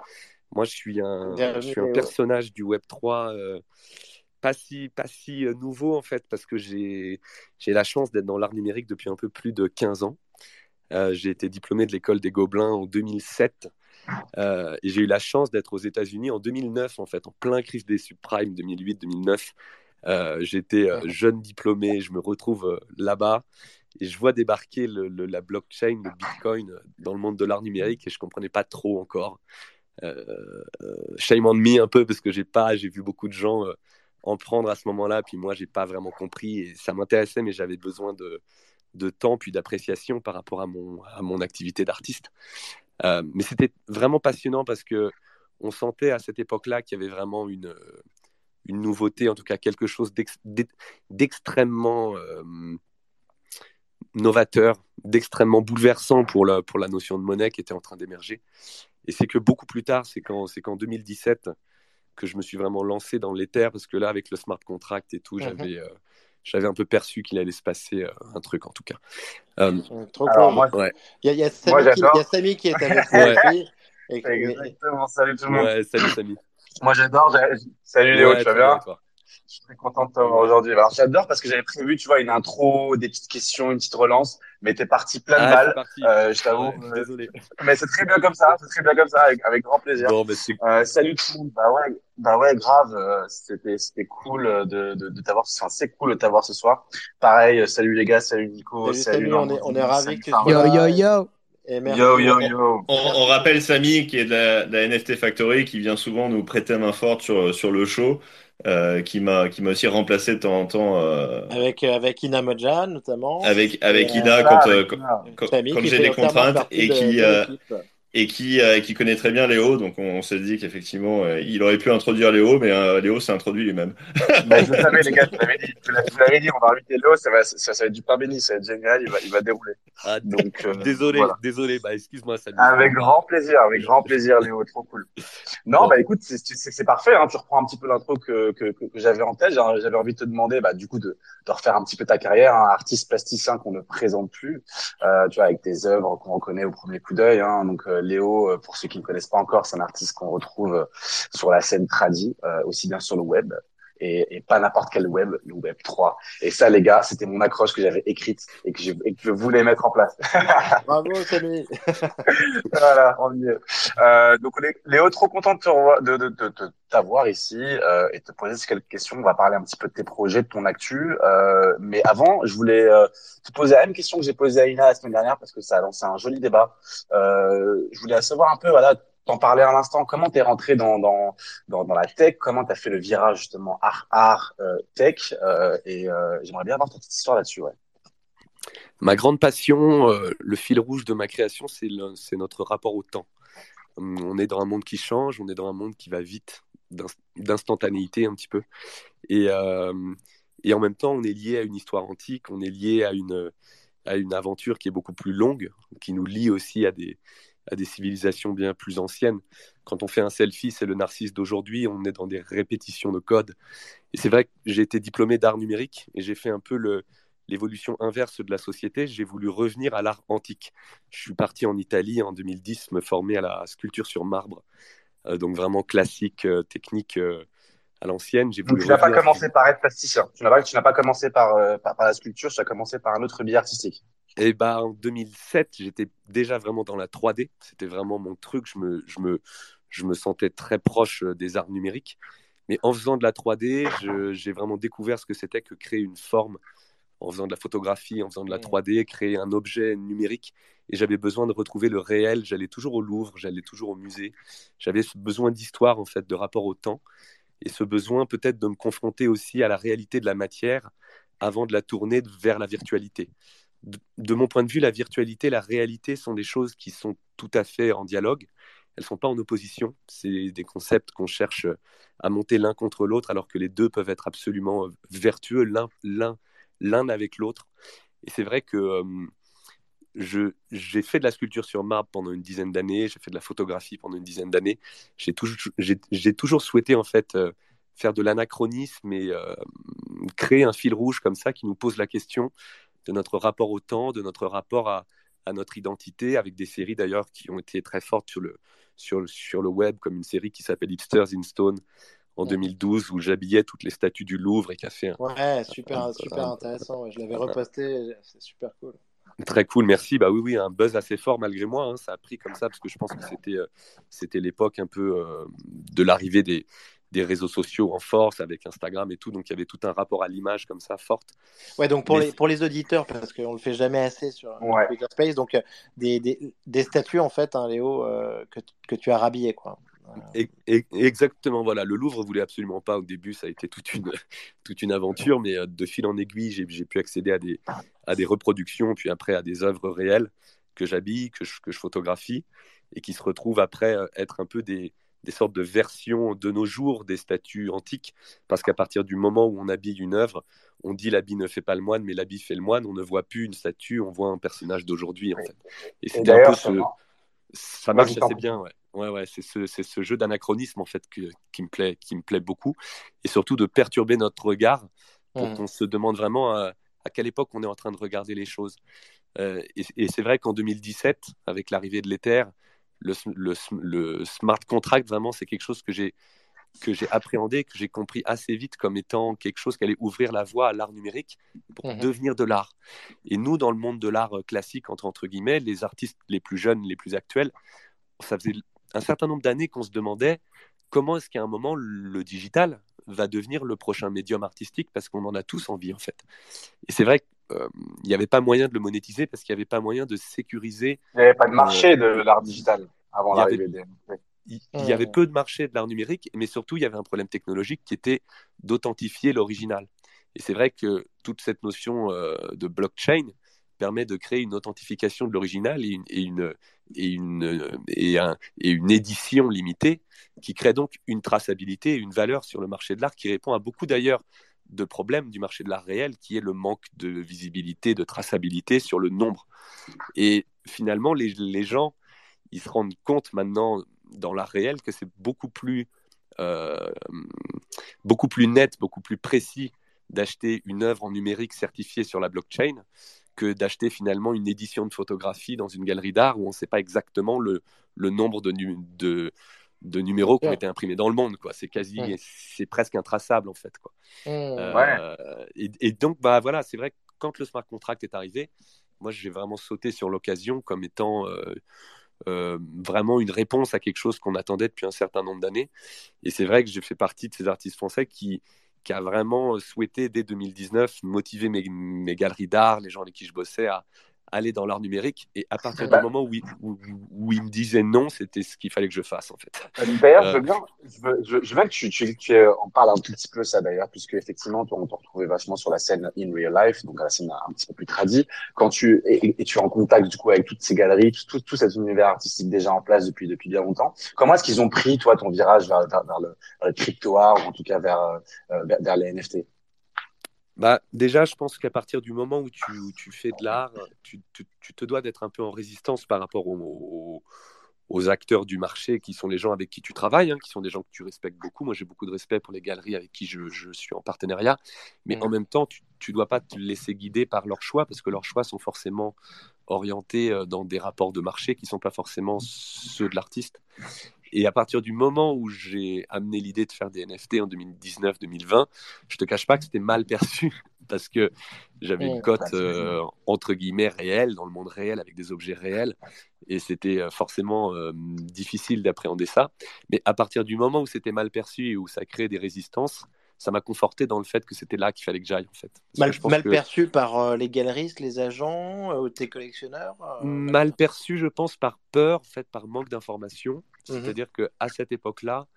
Moi, je suis un, je suis un personnage du Web 3 euh, pas si, pas si euh, nouveau en fait, parce que j'ai, j'ai la chance d'être dans l'art numérique depuis un peu plus de 15 ans. Euh, j'ai été diplômé de l'école des Gobelins en 2007 euh, et j'ai eu la chance d'être aux États-Unis en 2009 en fait, en plein crise des subprimes 2008-2009. Euh, j'étais euh, jeune diplômé, je me retrouve euh, là-bas et je vois débarquer le- la blockchain, le Bitcoin dans le monde de l'art numérique et je comprenais pas trop encore. Euh, euh, shame on me un peu parce que j'ai pas, j'ai vu beaucoup de gens euh, en prendre à ce moment-là, puis moi j'ai pas vraiment compris et ça m'intéressait, mais j'avais besoin de, de temps puis d'appréciation par rapport à mon, à mon activité d'artiste. Euh, mais c'était vraiment passionnant parce que on sentait à cette époque-là qu'il y avait vraiment une, une nouveauté, en tout cas quelque chose d'ex- d'ex- d'extrêmement novateur, d'extrêmement bouleversant pour la, pour la notion de monnaie qui était en train d'émerger. Et c'est que beaucoup plus tard, c'est qu'en qu'en 2017 que je me suis vraiment lancé dans l'éther, parce que là, avec le smart contract et tout, Mhm. j'avais euh, j'avais un peu perçu qu'il allait se passer euh, un truc, en tout cas. Euh, Trop Alors, cool. moi, ouais, Il y a, il y a Moi, Samy qui, j'adore. il y a Samy qui est avec nous Exactement. Salut tout le monde. ouais, salut Samy. Moi, j'adore. Salut Léo, Ouais, tu vas bien? Je suis très content de t'avoir aujourd'hui. Alors, j'adore parce que j'avais prévu, tu vois, une intro, des petites questions, une petite relance, mais t'es parti plein de Ah, balles. parti. Euh, je t'avoue. Ouais, euh, désolé. mais c'est très bien comme ça. C'est très bien comme ça, avec, avec grand plaisir. Bon, mais Euh, salut tout le monde. Bah ouais, bah ouais, grave. euh, C'était, c'était cool de, de, de t'avoir. Enfin, c'est cool de t'avoir ce soir. Pareil. Salut les gars. Salut Nico. Salut, on est- on est ravis que tu Farah. sois Yo, yo, yo. et merci. Yo, yo, yo. On, on rappelle Samy qui est de la, de la NFT Factory qui vient souvent nous prêter main forte sur, sur le show, euh, qui m'a qui m'a aussi remplacé de temps en temps euh, Avec, euh, avec Ina Modjan, notamment. avec avec quand, euh, avec Ina. quand- quand j'ai des contraintes et qui de euh. Et qui euh, qui connaît très bien Léo donc on, s'est dit qu'effectivement euh, il aurait pu introduire Léo mais euh, Léo s'est introduit lui-même. Bah, je le savais, les gars, je vous l'avais dit. Je l'avais dit, on va inviter Léo, ça va, ça, ça va être du pain béni, ça va être génial, il va, il va dérouler. ah, Donc, euh, désolé, voilà. désolé. Bah, excuse-moi, Samy. Avec grand plaisir, avec grand plaisir, Léo, trop cool. Non, Bon. bah écoute, c'est c'est- c'est parfait, hein, tu reprends un petit peu l'intro que, que, que, que j'avais en tête. J'avais j'avais envie de te demander, bah, du coup, de, de refaire un petit peu ta carrière, hein, artiste plasticien qu'on ne présente plus, euh, tu vois, avec tes œuvres qu'on reconnaît au premier coup d'œil. Hein. Donc, euh, Léo, euh, pour ceux qui ne connaissent pas encore, c'est un artiste qu'on retrouve euh, sur la scène tradi, euh, aussi bien sur le web. Et, et pas n'importe quel web, le web 3. Et ça, les gars, c'était mon accroche que j'avais écrite et que, je, et que je voulais mettre en place. Bravo, Samy. voilà, on y est. Euh, donc Léo, trop content de, de, de, de t'avoir ici euh, et te poser quelques questions. On va parler un petit peu de tes projets, de ton actu. Euh, mais avant, je voulais euh, te poser la même question que j'ai posée à Ina la semaine dernière parce que ça a lancé un joli débat. Euh, je voulais savoir un peu, voilà, t'en parler à l'instant. Comment t'es rentré dans, dans, dans, la tech? Comment t'as fait le virage justement art art euh, tech? Euh, Et euh, j'aimerais bien avoir ta histoire là-dessus. Ma grande passion, le fil rouge de ma création, c'est notre rapport au temps. Hum, On est dans un monde qui change, on est dans un monde qui va vite, d'ins- d'instantanéité un petit peu. Et, et en même temps, on est lié à une histoire antique, on est lié à une, à une aventure qui est beaucoup plus longue, qui nous lie aussi à des, à des civilisations bien plus anciennes. Quand on fait un selfie, c'est le narcisse d'aujourd'hui, on est dans des répétitions de code. Et c'est vrai que j'ai été diplômé d'art numérique et j'ai fait un peu le, l'évolution inverse de la société, j'ai voulu revenir à l'art antique. Je suis parti en Italie en 2010 me former à la sculpture sur marbre, Euh, donc vraiment classique, euh, technique euh, à l'ancienne. J'ai Donc voulu tu n'as pas commencé par être plasticien. Tu n'as pas, tu n'as pas commencé par, par, par la sculpture, tu as commencé par un autre biais artistique. Et bah, en 2007, j'étais déjà vraiment dans la 3D. C'était vraiment mon truc. Je me, je, me, je me sentais très proche euh, des arts numériques. Mais en faisant de la 3D, je- j'ai vraiment découvert ce que c'était que créer une forme en faisant de la photographie, en faisant de la 3D, créer un objet numérique. et j'avais besoin de retrouver le réel. J'allais toujours au Louvre, j'allais toujours au musée. J'avais ce besoin d'histoire, en fait, de rapport au temps, et ce besoin peut-être de me confronter aussi à la réalité de la matière avant de la tourner vers la virtualité. De, mon point de vue, la virtualité la réalité sont des choses qui sont tout à fait en dialogue. Elles ne sont pas en opposition. C'est des concepts qu'on cherche à monter l'un contre l'autre, alors que les deux peuvent être absolument vertueux l'un avec l'autre. Et c'est vrai que euh, j'ai fait de la sculpture sur marbre pendant une dizaine d'années, j'ai fait de la photographie pendant une dizaine d'années. J'ai toujours, souhaité en fait euh, faire de l'anachronisme et euh, créer un fil rouge comme ça qui nous pose la question de notre rapport au temps, de notre rapport à, à notre identité, avec des séries d'ailleurs qui ont été très fortes sur le, sur, sur le web, comme une série qui s'appelle Hipsters in Stone en Ouais. 2012 où j'habillais toutes les statues du Louvre et qui a fait un, Ouais, super, un- super un- intéressant. Je l'avais reposté, c'est super cool. Très cool, merci. Bah oui, oui, un buzz assez fort malgré moi. hein. Ça a pris comme ça parce que je pense que c'était euh, c'était l'époque un peu euh, de l'arrivée des, des réseaux sociaux en force avec Instagram et tout. Donc il y avait tout un rapport à l'image comme ça forte. Ouais, donc pour Mais- les, pour les auditeurs, parce qu'on le fait jamais assez sur Ouais. Twitter Space, donc euh, des, des, des statues en fait, hein, Léo, euh, que, que tu as rhabillées quoi. Et, et- exactement, voilà. Le Louvre voulait absolument pas au début. Ça a été toute une toute une aventure, mais euh, de fil en aiguille, j'ai j'ai pu accéder à des à des reproductions, puis après à des œuvres réelles que j'habille, que je, que je photographie, et qui se retrouvent après euh, être un peu des, des sortes de versions de nos jours des statues antiques, parce qu'à partir du moment où on habille une œuvre, on dit l'habit ne fait pas le moine, mais l'habit fait le moine. On ne voit plus une statue, on voit un personnage d'aujourd'hui en Oui. fait. Et c'était un peu ce, ça marche. assez bien, ouais. Ouais, ouais, c'est ce, c'est ce jeu d'anachronisme en fait que- qui me plaît, qui me plaît beaucoup, et surtout de perturber notre regard pour Mhm. qu'on se demande vraiment à, à quelle époque on est en train de regarder les choses. Euh, et et c'est vrai qu'en 2017, avec l'arrivée de l'Ether, le, smart contract, vraiment, c'est quelque chose que j'ai que j'ai appréhendé, que j'ai compris assez vite comme étant quelque chose qui allait ouvrir la voie à l'art numérique pour Mhm. devenir de l'art. Et nous, dans le monde de l'art euh, classique, entre, entre guillemets, les artistes les plus jeunes, les plus actuels, ça faisait un certain nombre d'années qu'on se demandait comment est-ce qu'à un moment le digital va devenir le prochain médium artistique parce qu'on en a tous envie en fait. Et c'est vrai qu'il n'y avait pas moyen de le monétiser parce qu'il n'y avait pas moyen de sécuriser. Il n'y avait pas de marché de l'art digital avant Il y avait- l'arrivée des. Oui. Il, il y avait Mhm. peu de marché de l'art numérique, mais surtout il y avait un problème technologique qui était d'authentifier l'original. Et c'est vrai que toute cette notion euh, de blockchain permet de créer une authentification de l'original et une, et une, et une, et un- et une édition limitée qui crée donc une traçabilité et une valeur sur le marché de l'art qui répond à beaucoup d'ailleurs de problèmes du marché de l'art réel qui est le manque de visibilité, de traçabilité sur le nombre. Et finalement, les, gens, ils se rendent compte maintenant dans l'art réel que c'est beaucoup plus, euh, beaucoup plus net, beaucoup plus précis d'acheter une œuvre en numérique certifiée sur la blockchain que d'acheter finalement une édition de photographie dans une galerie d'art où on ne sait pas exactement le, nombre de, de, de numéros qui ont Ouais. été imprimés dans le monde. Quoi. C'est quasi, Ouais. c'est presque intraçable en fait. Quoi. Mhm. Euh, et, et donc, bah voilà, c'est vrai que quand le smart contract est arrivé, moi j'ai vraiment sauté sur l'occasion comme étant euh, euh, vraiment une réponse à quelque chose qu'on attendait depuis un certain nombre d'années. Et c'est vrai que j'ai fait partie de ces artistes français qui, qui a vraiment souhaité dès 2019 motiver mes, mes galeries d'art, les gens avec qui je bossais à aller dans l'art numérique. Et à partir Bah. du moment où, ils- où, où ils me disaient non, c'était ce qu'il fallait que je fasse en fait. D'ailleurs, Euh, je veux bien, je veux, je, je veux que tu, tu, tu euh, en parles un tout petit peu ça d'ailleurs, puisque effectivement, toi, on t'a retrouvé vachement sur la scène in real life, donc à la scène un petit peu plus tradie. Quand tu et, et tu es en contact du coup avec toutes ces galeries, tout, tout cet univers artistique déjà en place depuis depuis bien longtemps. Comment est-ce qu'ils ont pris toi ton virage vers, vers, vers le, vers le crypto art ou en tout cas vers euh, vers, vers les NFT Bah, déjà, je pense qu'à partir du moment où tu, où tu fais de l'art, tu, tu- tu te dois d'être un peu en résistance par rapport aux, acteurs du marché qui sont les gens avec qui tu travailles, hein, qui sont des gens que tu respectes beaucoup. Moi, j'ai beaucoup de respect pour les galeries avec qui je, je suis en partenariat. Mais Mm. en même temps, tu ne dois pas te laisser guider par leurs choix parce que leurs choix sont forcément orientés euh, dans des rapports de marché qui ne sont pas forcément ceux de l'artiste. Et à partir du moment où j'ai amené l'idée de faire des NFT en 2019-2020, je te cache pas que c'était mal perçu parce que j'avais une cote euh, entre guillemets réelle dans le monde réel avec des objets réels et c'était euh, forcément euh, difficile d'appréhender ça. Mais à partir du moment où c'était mal perçu et où ça crée des résistances, ça m'a conforté dans le fait que c'était là qu'il fallait que j'aille en fait. Mal, que- perçu par euh, les galeristes, les agents, euh, tes collectionneurs euh, mal perçu, je pense, par peur, en fait, par manque d'information. Mhm. C'est-à-dire que à cette époque-là,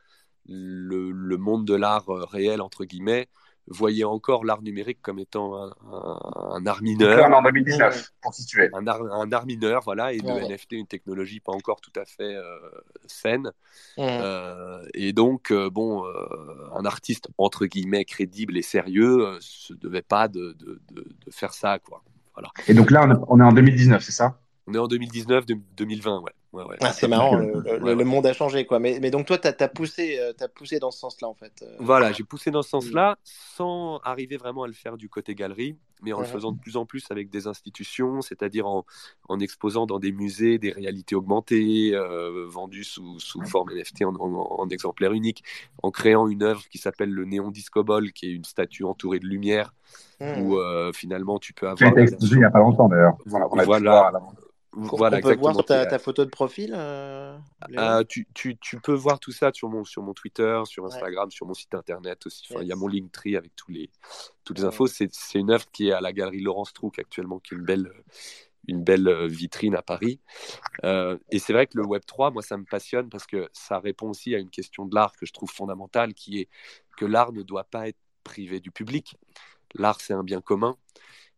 le, le monde de l'art euh, réel entre guillemets voyait encore l'art numérique comme étant un, un- un art mineur. là, on est en 2019, pour situer. un art, un art mineur, voilà, et Ouais. le NFT, une technologie pas encore tout à fait euh, saine. Euh, et donc, euh, bon, euh, un artiste entre guillemets crédible et sérieux euh, se devait pas de, de, de, de faire ça, quoi. Et donc là, on est en 2019, c'est ça? On est en 2019, de- 2020, ouais. ouais, ouais. Ah, c'est marrant, le, le- Ouais, le ouais. monde a changé, quoi. Mais, mais donc, toi, tu as, poussé, euh, t'as poussé dans ce sens-là, en fait. euh. Voilà, j'ai poussé dans ce sens-là sans arriver vraiment à le faire du côté galerie, mais en le Mhm. faisant de plus en plus avec des institutions, c'est-à-dire en, en exposant dans des musées des réalités augmentées, euh, vendues sous, sous forme NFT en, en, en exemplaire unique, en créant une œuvre qui s'appelle le Néon Disco Ball, qui est une statue entourée de lumière, Mhm. où euh, finalement tu peux avoir... été exposé il n'y a pas longtemps, d'ailleurs. On a, on a Voilà. Voilà, on peut exactement. voir ta, photo de profil euh, Euh, tu, tu, tu peux voir tout ça sur mon, sur mon Twitter, sur Instagram, sur mon site internet aussi. Enfin, Il y a mon Linktree avec tous les, toutes les Ouais. infos. C'est une œuvre qui est à la galerie Laurence Trouc actuellement, qui est une belle, une belle euh, vitrine à Paris. Euh, et c'est vrai que le Web3, moi, ça me passionne parce que ça répond aussi à une question de l'art que je trouve fondamentale, qui est que l'art ne doit pas être privé du public. L'art, c'est un bien commun.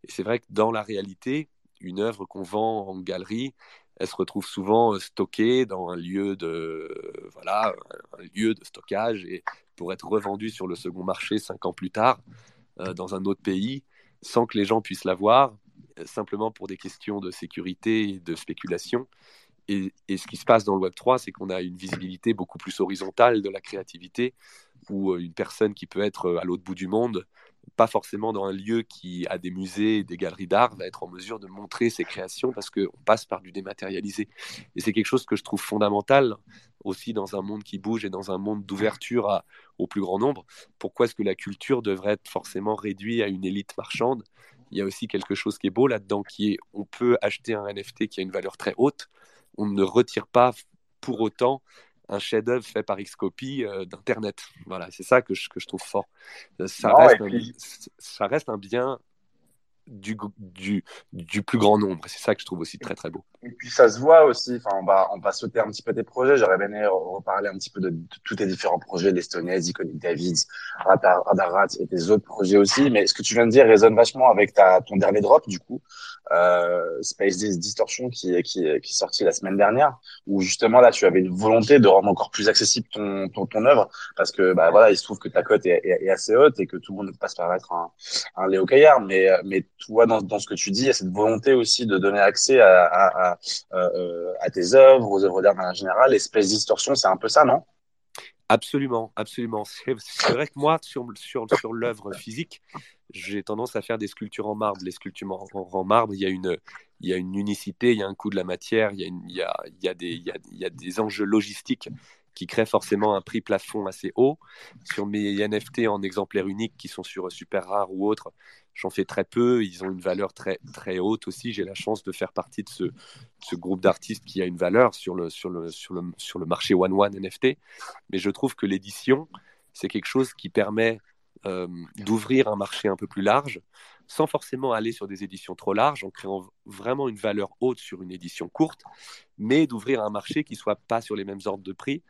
Et c'est vrai que dans la réalité, une œuvre qu'on vend en galerie, elle se retrouve souvent euh, stockée dans un lieu de voilà un lieu de stockage et pour être revendue sur le second marché cinq ans plus tard euh, dans un autre pays sans que les gens puissent la voir euh, simplement pour des questions de sécurité et de spéculation. Et, et ce qui se passe dans le Web 3 c'est qu'on a une visibilité beaucoup plus horizontale de la créativité où une personne qui peut être à l'autre bout du monde pas forcément dans un lieu qui a des musées des galeries d'art, va être en mesure de montrer ses créations parce qu'on passe par du dématérialisé. Et c'est quelque chose que je trouve fondamental aussi dans un monde qui bouge et dans un monde d'ouverture au plus grand nombre. Pourquoi est-ce que la culture devrait être forcément réduite à une élite marchande? Il y a aussi quelque chose qui est beau là-dedans, qui est on peut acheter un NFT qui a une valeur très haute, on ne retire pas pour autant un chef-d'œuvre fait par Xcopy euh, d'Internet. Voilà, c'est ça que je, que je trouve fort. Euh, Ça, Non, reste et un, puis- ça reste un bien du, du, du plus grand nombre. C'est ça que je trouve aussi très très beau. Et puis ça se voit aussi, enfin on va on va sauter un petit peu tes projets, j'aurais bien aimé re- reparler un petit peu de, tous tes différents projets, l'Estonais, Iconic Davids, Radar, Radarat et tes autres projets aussi, mais ce que tu viens de dire résonne vachement avec ta ton dernier drop du coup, euh, Space Dis- Distortion qui qui qui est sorti la semaine dernière où justement là tu avais une volonté de rendre encore plus accessible ton ton, ton œuvre parce que bah voilà, il se trouve que ta cote est, est, assez haute et que tout le monde ne peut pas se permettre un un Léo Caillard, mais euh, mais toi dans dans ce que tu dis, il y a cette volonté aussi de donner accès à, à, à euh, à tes œuvres, aux œuvres d'art en général. Espèce distorsion, c'est un peu ça, non? Absolument, absolument. C'est vrai que moi, sur, sur, sur l'œuvre physique, j'ai tendance à faire des sculptures en marbre. Les sculptures en, en marbre, il y, a une, il y a une unicité, il y a un coût de la matière, il y a des enjeux logistiques qui créent forcément un prix plafond assez haut. Sur mes NFT en exemplaires uniques qui sont sur super rares ou autres, j'en fais très peu. Ils ont une valeur très, très haute aussi. J'ai la chance de faire partie de ce, groupe d'artistes qui a une valeur sur le, sur le, sur le, sur le marché One One NFT. Mais je trouve que l'édition, c'est quelque chose qui permet euh, d'ouvrir un marché un peu plus large, sans forcément aller sur des éditions trop larges, en créant vraiment une valeur haute sur une édition courte, mais d'ouvrir un marché qui soit pas sur les mêmes ordres de prix.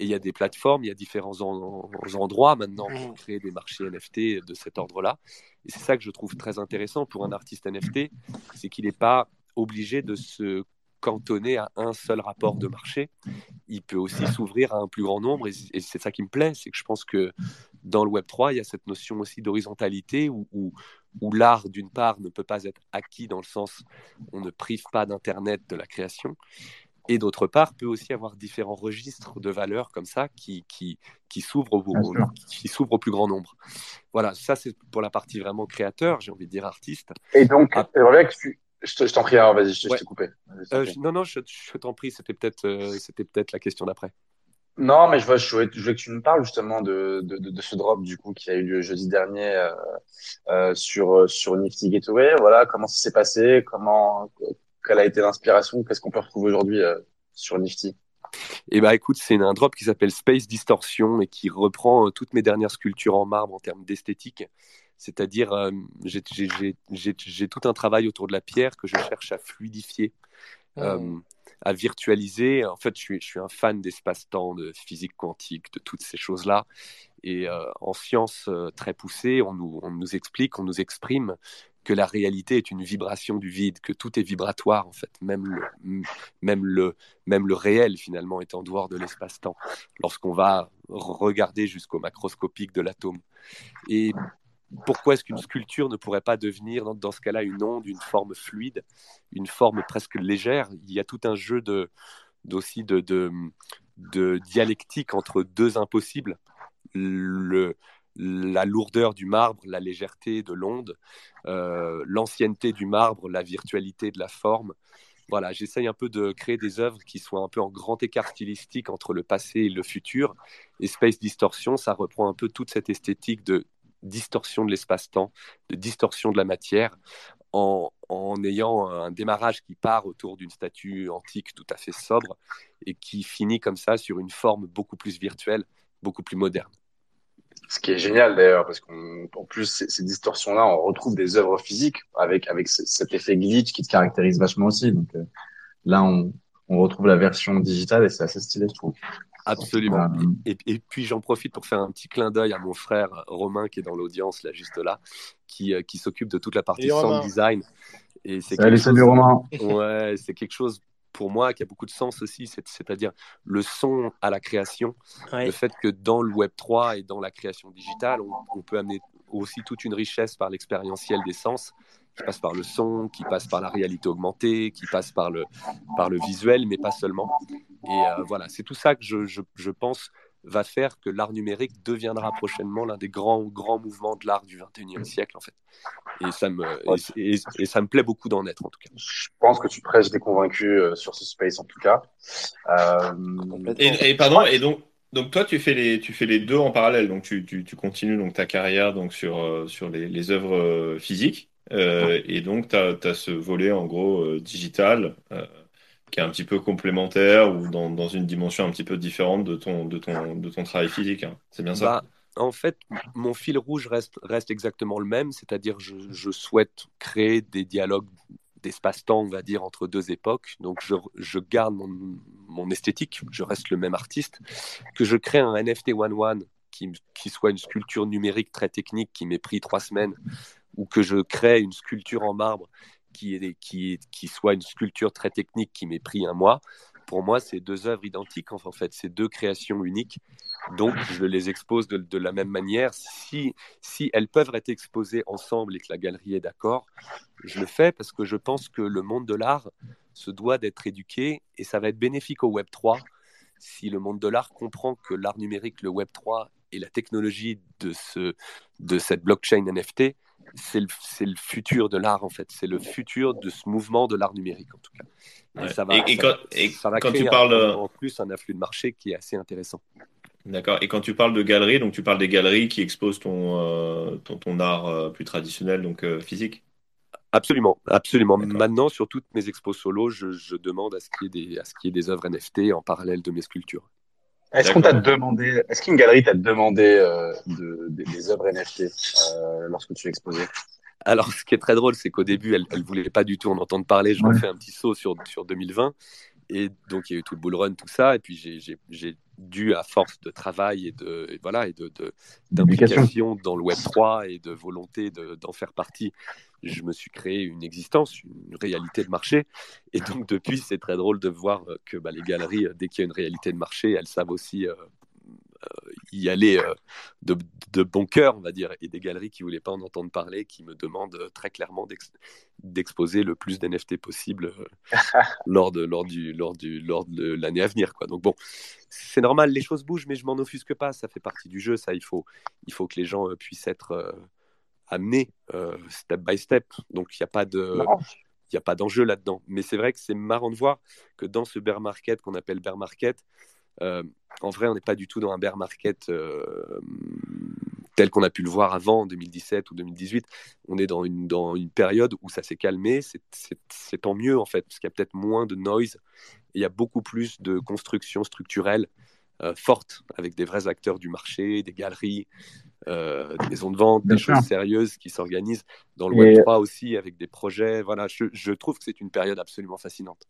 Et il y a des plateformes, il y a différents en- endroits maintenant pour créer des marchés NFT de cet ordre-là. Et c'est ça que je trouve très intéressant pour un artiste NFT, c'est qu'il n'est pas obligé de se cantonner à un seul rapport de marché. Il peut aussi s'ouvrir à un plus grand nombre. Et c'est ça qui me plaît, c'est que je pense que dans le Web 3, il y a cette notion aussi d'horizontalité où, où, où l'art, d'une part, ne peut pas être acquis dans le sens on ne prive pas d'Internet de la création. Et d'autre part, peut aussi avoir différents registres de valeurs comme ça qui, qui, qui s'ouvrent au, qui plus grand nombre. Voilà, ça c'est pour la partie vraiment créateur, j'ai envie de dire artiste. Et donc, Ah. tu... Je te- je t'en prie, alors vas-y, je, je Ouais. t'ai coupé. Euh, non, non, je, je t'en prie, c'était peut-être euh, c'était peut-être la question d'après. Non, mais je vois, je voulais, je voulais que tu me parles justement de, de, de, de ce drop du coup qui a eu lieu jeudi dernier euh, euh, sur sur Nifty Gateway. Voilà, comment ça s'est passé, comment quelle a été l'inspiration, qu'est-ce qu'on peut retrouver aujourd'hui euh, sur Nifty? Et bah écoute, c'est un drop qui s'appelle Space Distortion et qui reprend euh, toutes mes dernières sculptures en marbre en termes d'esthétique. C'est-à-dire, euh, j'ai tout un travail autour de la pierre que je cherche à fluidifier, euh, à virtualiser. En fait, je suis, un fan d'espace-temps, de physique quantique, de toutes ces choses-là. Et euh, en sciences euh, très nous, on nous explique, on nous exprime que la réalité est une vibration du vide, que tout est vibratoire en fait, même le, même le, même le réel finalement est en dehors de l'espace-temps, lorsqu'on va regarder jusqu'au macroscopique de l'atome. Et pourquoi est-ce qu'une sculpture ne pourrait pas devenir dans, ce cas-là une onde, une forme fluide, une forme presque légère? Il y a tout un jeu de, aussi de, dialectique entre deux impossibles. Le, la lourdeur du marbre, la légèreté de l'onde, euh, l'ancienneté du marbre, la virtualité de la forme. Voilà, j'essaye un peu de créer des œuvres qui soient un peu en grand écart stylistique entre le passé et le futur. Et Space Distortion, ça reprend un peu toute cette esthétique de distorsion de l'espace-temps, de distorsion de la matière, en, en, ayant un démarrage qui part autour d'une statue antique tout à fait sobre et qui finit comme ça sur une forme beaucoup plus virtuelle, beaucoup plus moderne. Ce qui est génial d'ailleurs, parce qu'en plus, ces, distorsions-là, on retrouve des œuvres physiques avec, avec cet effet glitch qui te caractérise vachement aussi. Donc euh, là, on, on retrouve la version digitale et c'est assez stylé, je trouve. Absolument. Et, et, puis j'en profite pour faire un petit clin d'œil à mon frère Romain qui est dans l'audience là juste là, qui, euh, qui s'occupe de toute la partie sound design. Et c'est salut. Romain. Ouais, c'est quelque chose pour moi qui a beaucoup de sens aussi, c'est-à-dire le son à la création, ouais. le fait que dans le Web 3 et dans la création digitale, on, on peut amener aussi toute une richesse par l'expérientiel des sens qui passe par le son, qui passe par la réalité augmentée, qui passe par le, par le visuel, mais pas seulement. Et euh, voilà, c'est tout ça que je, je, je, pense va faire que l'art numérique deviendra prochainement l'un des grands, grands mouvements de l'art du 21e siècle, en fait. Et ça me, et, et, et ça me plaît beaucoup d'en être, en tout cas. Je pense que tu prêches des convaincus euh, sur ce space, en tout cas. Euh... Et, et, pardon, et donc, donc toi, tu fais les, tu fais les deux en parallèle. Donc tu, tu, tu continues donc ta carrière donc sur, euh, sur les, les œuvres physiques. Euh, et donc, tu as, as, ce volet, en gros, euh, digital, euh, qui est un petit peu complémentaire ou dans, dans, une dimension un petit peu différente de ton, de ton, de ton travail physique. Hein. C'est bien ça? Bah, En fait, mon fil rouge reste, reste exactement le même, c'est-à-dire je, je souhaite créer des dialogues d'espace-temps, on va dire, entre deux époques. Donc, je, je garde mon, mon, esthétique, je reste le même artiste, que je crée un NFT one-one qui, qui soit une sculpture numérique très technique qui m'ait pris trois semaines ou que je crée une sculpture en marbre qui, est, qui, qui soit une sculpture très technique qui m'ait pris un mois, pour moi, c'est deux œuvres identiques, en fait, c'est deux créations uniques. Donc, je les expose de, de, la même manière. Si, si elles peuvent être exposées ensemble et que la galerie est d'accord, je le fais parce que je pense que le monde de l'art se doit d'être éduqué et ça va être bénéfique au Web 3 si le monde de l'art comprend que l'art numérique, le Web 3 et la technologie de, ce, de cette blockchain NFT c'est le, le, futur de l'art en fait, c'est le futur de ce mouvement de l'art numérique en tout cas. Et, ça va, et, et, ça, quand, et ça va quand, tu parles un, en plus un afflux de marché qui est assez intéressant. D'accord. Et quand tu parles de galeries, donc tu parles des galeries qui exposent ton, euh, ton, ton, art euh, plus traditionnel, donc euh, physique Absolument, absolument. Maintenant, sur toutes mes expos solo, je, je demande à ce qu'il y, qu y, ait des œuvres NFT en parallèle de mes sculptures. Est-ce qu'on t'a demandé, est-ce qu'une galerie t'a demandé euh, de, de, des œuvres NFT euh, lorsque tu exposais? Alors, ce qui est très drôle, c'est qu'au début, elle, elle voulait pas du tout en entendre parler. Je ouais. refais un petit saut sur sur 2020, et donc il y a eu tout le bull run, tout ça, et puis j'ai dû à force de travail et de et voilà et de d'implication dans le Web 3 et de volonté d'en de, faire partie je me suis créé une existence, une réalité de marché. Et donc, depuis, c'est très drôle de voir que bah, les galeries, dès qu'il y a une réalité de marché, elles savent aussi euh, euh, y aller euh, de, bon cœur, on va dire. Et des galeries qui ne voulaient pas en entendre parler, qui me demandent très clairement d'exposer le plus d'NFT possible lors de, l'année à venir. Donc, bon, c'est normal, les choses bougent, mais je m'en offusque pas. Ça fait partie du jeu. Ça, il faut, il faut que les gens puissent être amené euh, step by step. Donc, il n'y a pas de. Il n'y a pas d'enjeu là-dedans. Mais c'est vrai que c'est marrant de voir que dans ce bear market qu'on appelle bear market, euh, en vrai, on n'est pas du tout dans un bear market euh, tel qu'on a pu le voir avant en 2017 ou 2018. On est dans une, dans une période où ça s'est calmé. C'est tant mieux, en fait, parce qu'il y a peut-être moins de noise. Et il y a beaucoup plus de construction structurelle euh, forte, avec des vrais acteurs du marché, des galeries, euh, des maisons de vente, Bien des sûr. choses sérieuses qui s'organisent. Dans le Et- Web3 aussi, avec des projets. Voilà, je, je trouve que c'est une période absolument fascinante.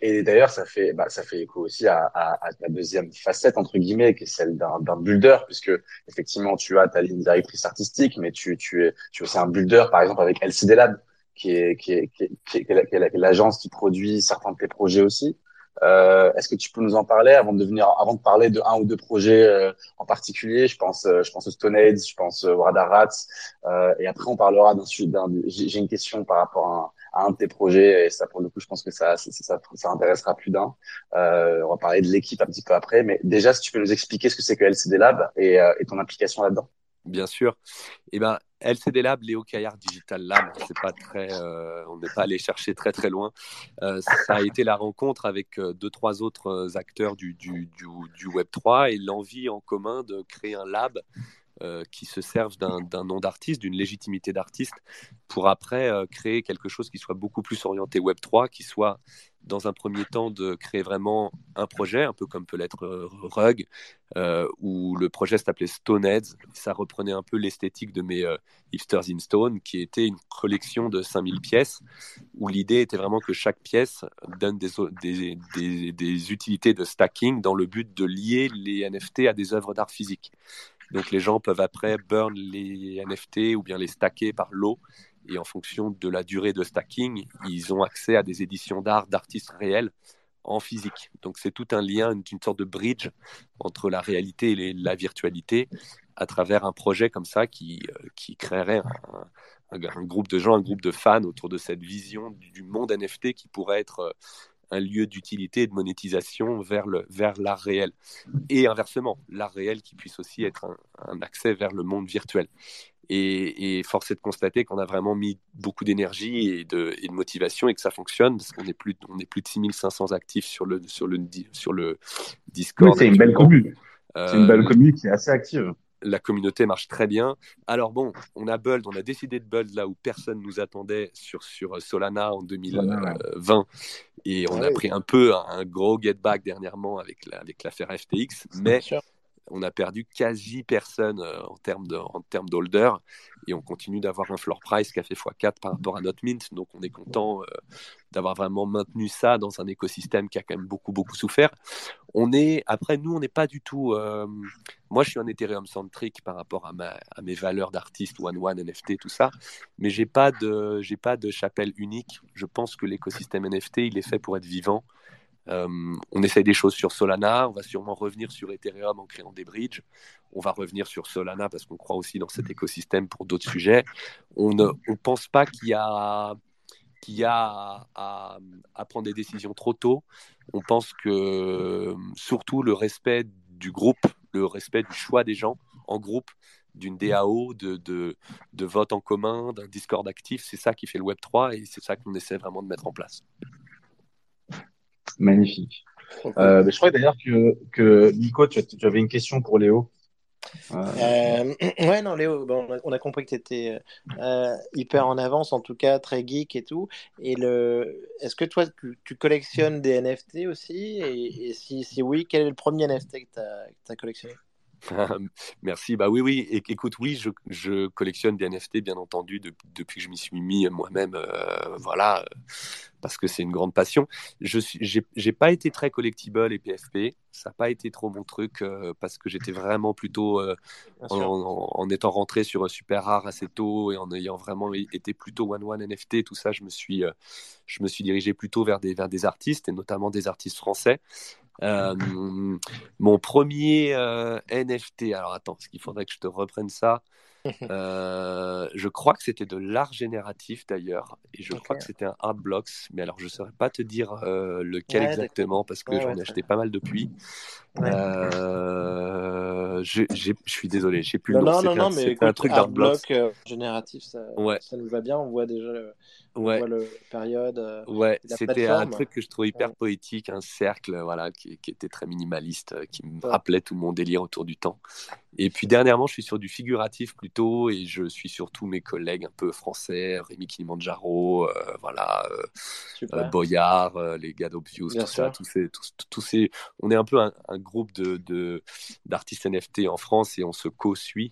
Et d'ailleurs, ça fait, bah, ça fait écho aussi à, à, à ta deuxième facette, entre guillemets, qui est celle d'un builder, puisque effectivement, tu as ta ligne directrice artistique, mais tu, tu es, tu es aussi un builder, par exemple, avec LCD Lab, qui est, qui est, qui est, qui est, qui est la- qui est la- qui est l'agence qui produit certains de tes projets aussi. Euh, est-ce que tu peux nous en parler avant de venir, avant de parler de un ou deux projets euh, en particulier? Je pense, euh, je pense au Stone Age, je pense au Radar Rats, euh, et après on parlera d'un d'un- J'ai j'ai une question par rapport à un, à un de tes projets, et ça pour le coup, je pense que ça, ça, ça, ça intéressera plus d'un. Euh, on va parler de l'équipe un petit peu après, mais déjà, si tu peux nous expliquer ce que c'est que LCD Lab et, euh, et ton implication là-dedans. Bien sûr. Eh ben, LCD Lab, Léo Caillard Digital Lab, c'est pas très, euh, on n'est pas allé chercher très très loin. Euh, ça a été la rencontre avec euh, deux trois autres acteurs du, du, du, du Web 3 et l'envie en commun de créer un lab euh, qui se serve d'un nom d'artiste, d'une légitimité d'artiste, pour après euh, créer quelque chose qui soit beaucoup plus orienté Web 3, qui soit dans un premier temps de créer vraiment un projet, un peu comme peut l'être euh, Rug, euh, où le projet s'appelait Stoneheads. Ça reprenait un peu l'esthétique de mes Hipsters in Stone, qui était une collection de 5000 pièces, où l'idée était vraiment que chaque pièce donne des, des utilités de stacking dans le but de lier les NFT à des œuvres d'art physique. Donc les gens peuvent après burn les NFT ou bien les stacker par lot. Et en fonction de la durée de stacking, ils ont accès à des éditions d'art d'artistes réels en physique. Donc c'est tout un lien, une, sorte de bridge entre la réalité et la virtualité à travers un projet comme ça qui, euh, qui créerait un, groupe de gens, un groupe de fans autour de cette vision du, du monde NFT qui pourrait être euh, un lieu d'utilité et de monétisation vers le vers l'art réel et inversement l'art réel qui puisse aussi être un, un accès vers le monde virtuel et, et force est de constater qu'on a vraiment mis beaucoup d'énergie et de, et de motivation et que ça fonctionne parce qu'on est plus on est plus de 6500 actifs sur le sur le sur le Discord Oui, c'est une belle commune. Euh, C'est une belle commune qui est assez active. La communauté marche très bien. Alors bon, on a Buld, on a décidé de Buld là où personne nous attendait sur, sur Solana en 2020 et on Ah a pris un peu un gros get back dernièrement avec la- avec l'affaire FTX, mais on a perdu quasi personne euh, en termes de en termes d'holder et on continue d'avoir un floor price qui a fait x4 par rapport à notre mint. Donc on est content euh, d'avoir vraiment maintenu ça dans un écosystème qui a quand même beaucoup beaucoup souffert. On est après nous on n'est pas du tout euh, moi je suis un Ethereum centrique par rapport à, mes valeurs d'artiste one one NFT tout ça. Mais j'ai pas de j'ai pas de chapelle unique. Je pense que l'écosystème NFT il est fait pour être vivant euh, on essaye des choses sur Solana, on va sûrement revenir sur Ethereum en créant des bridges. On va revenir sur Solana parce qu'on croit aussi dans cet écosystème pour d'autres sujets. On ne on pense pas qu'il y a, qu'il y a à, prendre des décisions trop tôt. On pense que surtout le respect du groupe, le respect du choix des gens en groupe, d'une DAO, de, de, de vote en commun, d'un Discord actif, c'est ça qui fait le Web3 et c'est ça qu'on essaie vraiment de mettre en place. Magnifique. Euh, mais je crois d'ailleurs que, que Nico, tu, avais une question pour Léo. Euh, Euh, ouais, non, Léo, bon, on, a, on a compris que tu étais hyper en avance, en tout cas très geek et tout. Et le, est-ce que toi, tu, tu collectionnes des NFT aussi? Et, et si, si oui, quel est le premier NFT que tu as, collectionné? Merci. Bah oui, oui. É- écoute, oui, je, je collectionne des NFT, bien entendu, de- depuis que je m'y suis mis moi-même. euh, voilà, parce que c'est une grande passion. Je suis, j'ai, pas été très collectible et PFP. Ça n'a pas été trop mon truc euh, parce que j'étais vraiment plutôt euh, en, en- en étant rentré sur un super rare assez tôt et en ayant vraiment été plutôt one one NFT, tout ça, je me suis, je me suis dirigé plutôt vers des, vers des artistes et notamment des artistes français. Euh, mon premier euh, NFT, alors attends, parce qu'il faudrait que je te reprenne ça? Euh, je crois que c'était de l'art génératif d'ailleurs, et je crois que c'était un Art Blocks, mais alors je ne saurais pas te dire euh, lequel Ouais, exactement parce que Ouais, j'en ai acheté pas mal depuis. Euh, je, suis désolé, je sais plus Non, le nom. non, non, un, mais écoute, un truc d'Art Blocks. Génératif, ça, ça nous va bien. On voit déjà euh, Ouais. voit le période. euh, Ouais, c'était un truc que je trouvais hyper Ouais. poétique, un cercle, voilà, qui, qui était très minimaliste, euh, qui me Ouais. rappelait tout mon délire autour du temps. Et puis dernièrement, je suis sur du figuratif plutôt, et je suis surtout mes collègues un peu français, Rémi Kilimanjaro, euh, voilà, euh, euh, Boyard, euh, les gars d'Obvious, tout ça, tous ces, tous, tous ces, on est un peu un, un groupe de, d'artistes NFT en France et on se co-suit.